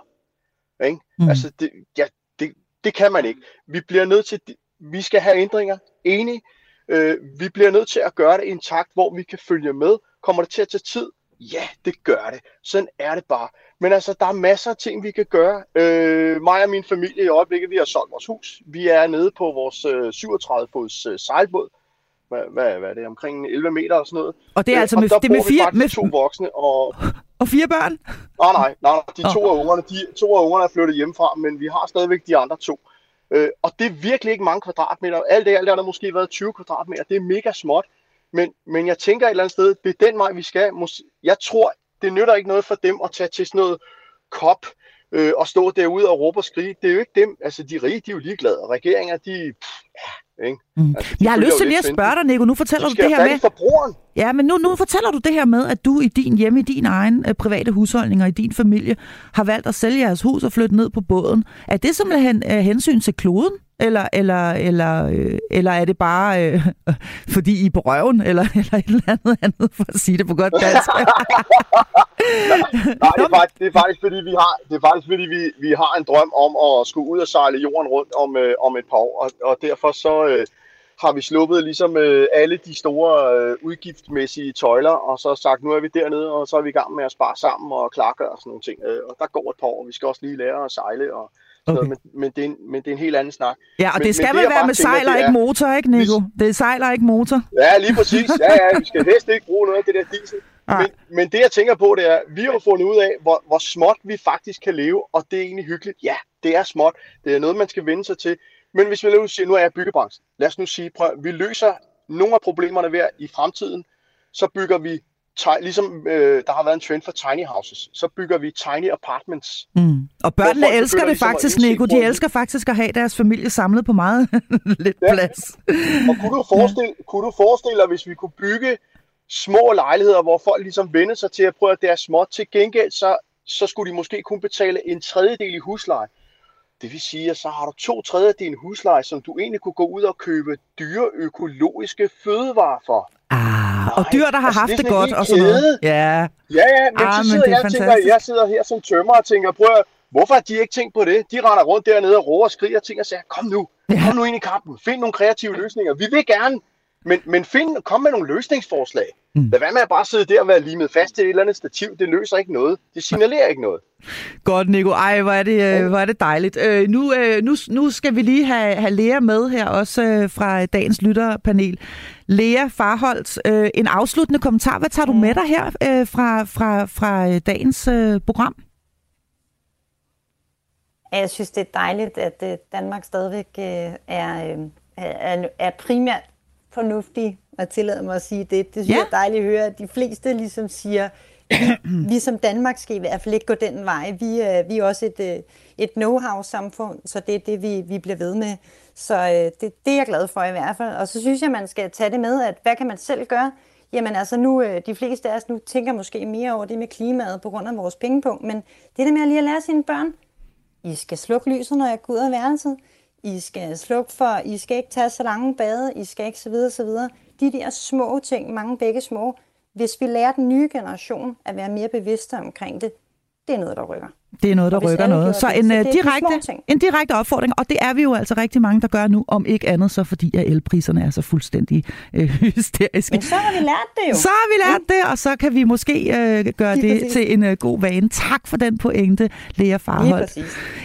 Ikke? Mm. Altså, det, ja, det, det kan man ikke. Vi bliver nødt til, vi skal have ændringer, enig. Øh, vi bliver nødt til at gøre det i en takt, hvor vi kan følge med. Kommer det til at tage tid? Ja, det gør det. Sådan er det bare. Men altså, der er masser af ting, vi kan gøre. Øh, mig og min familie i øjeblikket, vi har solgt vores hus. Vi er nede på vores øh, 37-fods øh, sejlbåd. Hvad, hvad, hvad er det? Omkring 11 meter og sådan noget. Og det er øh, altså med, det med fire... Med to voksne og... Og fire børn? Nej, nej, nej. De to oh. af ungerne, de, to af ungerne er flyttet hjemmefra, men vi har stadigvæk de andre to. Øh, og det er virkelig ikke mange kvadratmeter. Alt det, alt det har der måske været 20 kvadratmeter. Det er mega småt. Men, men jeg tænker et eller andet sted, det er den vej, vi skal. Jeg tror, det nytter ikke noget for dem at tage til sådan noget kop øh, og stå derude og råbe og skrige. Det er jo ikke dem. Altså, de rige, de er jo ligeglade. Regeringer, de... Pff, ja, ikke? Mm. Altså, jeg har lyst til lige at spørge dig, Nico. Nu fortæller de du det her med... Forbrugeren. Ja, men nu, nu fortæller du det her med, at du i din hjemme, i din egen øh, private husholdning og i din familie, har valgt at sælge jeres hus og flytte ned på båden. Er det simpelthen øh, hensyn til kloden? Eller, eller, eller, øh, eller er det bare øh, fordi I er på røven, eller, eller et eller andet andet, for at sige det på godt dansk? nej, nej det, er faktisk, det er faktisk fordi, vi har, det er faktisk, fordi vi, vi har en drøm om at skulle ud og sejle jorden rundt om, øh, om et par år, og, og derfor så øh, har vi sluppet ligesom øh, alle de store øh, udgiftsmæssige tøjler, og så sagt, nu er vi dernede, og så er vi i gang med at spare sammen og klargøre og sådan nogle ting. Øh, og der går et par år, vi skal også lige lære at sejle, og Okay. Noget, men, men, det er en, men det er en helt anden snak. Ja, og men, det skal vel være med sejl og ikke motor, ikke Nico? Det er sejl og ikke motor. Ja, lige præcis. Ja, ja, vi skal helst ikke bruge noget af det der diesel. Men, men det jeg tænker på, det er, vi har fundet ud af, hvor, hvor småt vi faktisk kan leve, og det er egentlig hyggeligt. Ja, det er småt. Det er noget, man skal vende sig til. Men hvis vi nu siger, nu er jeg byggebranchen. Lad os nu sige, prøv, vi løser nogle af problemerne ved i fremtiden, så bygger vi ligesom øh, der har været en trend for tiny houses, så bygger vi tiny apartments. Mm. Og børnene elsker det ligesom faktisk, Nico. De elsker faktisk at have deres familie samlet på meget lidt ja. plads. Og kunne du, forestille, kunne du forestille dig, hvis vi kunne bygge små lejligheder, hvor folk ligesom vender sig til at prøve, at det er småt. Til gengæld, så, så skulle de måske kun betale en tredjedel i husleje. Det vil sige, at så har du to tredjedel husleje, som du egentlig kunne gå ud og købe dyre økologiske fødevarer for. Ah, og dyr, der har altså, haft det, det godt og sådan noget. Ja, ja, ja men ah, så sidder men jeg, tænker, jeg sidder her som tømmer og tænker, prøv at, hvorfor har de ikke tænkt på det? De render rundt dernede og råber og skriger og tænker, siger, kom nu, kom nu ind i kampen, find nogle kreative løsninger. Vi vil gerne, men, men find, kom med nogle løsningsforslag. Mm. Lad være med at bare sidde der og være limet fast til et eller andet stativ. Det løser ikke noget. Det signalerer ikke noget. Godt, Nico. Ej, hvor er det, øh, hvor er det dejligt. Øh, nu, øh, nu, nu skal vi lige have, have Lea med her, også øh, fra dagens lytterpanel. Lea Farholdt, øh, en afsluttende kommentar. Hvad tager du med dig her øh, fra, fra, fra øh, dagens øh, program? Jeg synes, det er dejligt, at øh, Danmark stadigvæk øh, er, er, er primært fornuftig at tillade mig at sige det. Det synes ja. jeg er dejligt at høre, at de fleste ligesom siger, vi, vi som Danmark skal i hvert fald ikke gå den vej. Vi, øh, vi er også et, øh, et know-how-samfund, så det er det, vi, vi bliver ved med. Så øh, det, det er jeg glad for i hvert fald. Og så synes jeg, man skal tage det med, at hvad kan man selv gøre? Jamen altså nu, øh, de fleste af os nu tænker måske mere over det med klimaet på grund af vores pengepunkt, men det der med at lige at lære sine børn, I skal slukke lyset, når jeg går ud af værelset. I skal slukke for, I skal ikke tage så lange bade, I skal ikke så videre, så videre. De der små ting, mange begge små, hvis vi lærer den nye generation at være mere bevidste omkring det, det er noget, der rykker. Det er noget, der rykker noget. Så en, så uh, direkte, en direkte opfordring, og det er vi jo altså rigtig mange, der gør nu, om ikke andet så fordi, at elpriserne er så fuldstændig øh, hysteriske. Men så har vi lært det jo. Så har vi lært mm. det, og så kan vi måske øh, gøre det præcis. til en øh, god vane. Tak for den pointe, Lea Farholdt.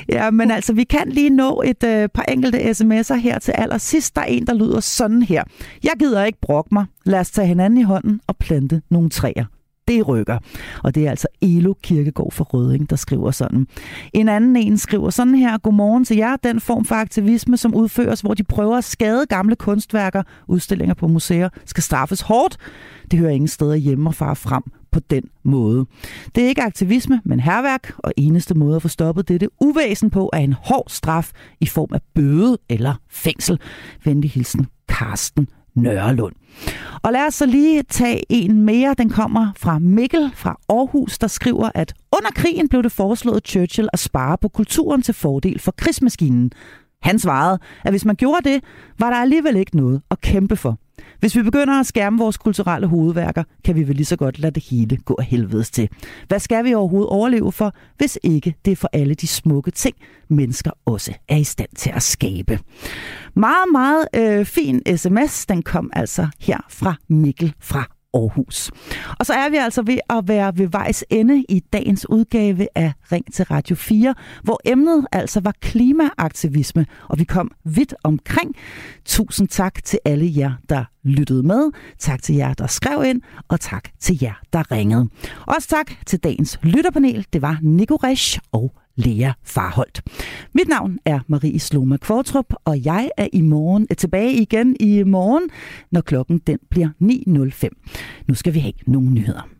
Ja, men altså, vi kan lige nå et øh, par enkelte sms'er her til allersidst. Der er en, der lyder sådan her. Jeg gider ikke brokke mig. Lad os tage hinanden i hånden og plante nogle træer det rykker. Og det er altså Elo Kirkegård for Røding, der skriver sådan. En anden en skriver sådan her, godmorgen til jer, den form for aktivisme, som udføres, hvor de prøver at skade gamle kunstværker, udstillinger på museer, skal straffes hårdt. Det hører ingen steder hjemme og far frem på den måde. Det er ikke aktivisme, men herværk, og eneste måde at få stoppet dette uvæsen på er en hård straf i form af bøde eller fængsel. Venlig hilsen, Karsten Nørrelund. Og lad os så lige tage en mere. Den kommer fra Mikkel fra Aarhus, der skriver, at under krigen blev det foreslået Churchill at spare på kulturen til fordel for krigsmaskinen. Han svarede, at hvis man gjorde det, var der alligevel ikke noget at kæmpe for. Hvis vi begynder at skærme vores kulturelle hovedværker, kan vi vel lige så godt lade det hele gå af helvedes til. Hvad skal vi overhovedet overleve for, hvis ikke det er for alle de smukke ting, mennesker også er i stand til at skabe? Meget, meget øh, fin sms. Den kom altså her fra Mikkel fra Aarhus. Og så er vi altså ved at være ved vejs ende i dagens udgave af Ring til Radio 4, hvor emnet altså var klimaaktivisme, og vi kom vidt omkring. Tusind tak til alle jer, der lyttede med. Tak til jer, der skrev ind, og tak til jer, der ringede. Også tak til dagens lytterpanel. Det var Nico Resch og Lea Farholdt. Mit navn er Marie Sloma Kvartrup, og jeg er i morgen er tilbage igen i morgen, når klokken den bliver 9.05. Nu skal vi have nogle nyheder.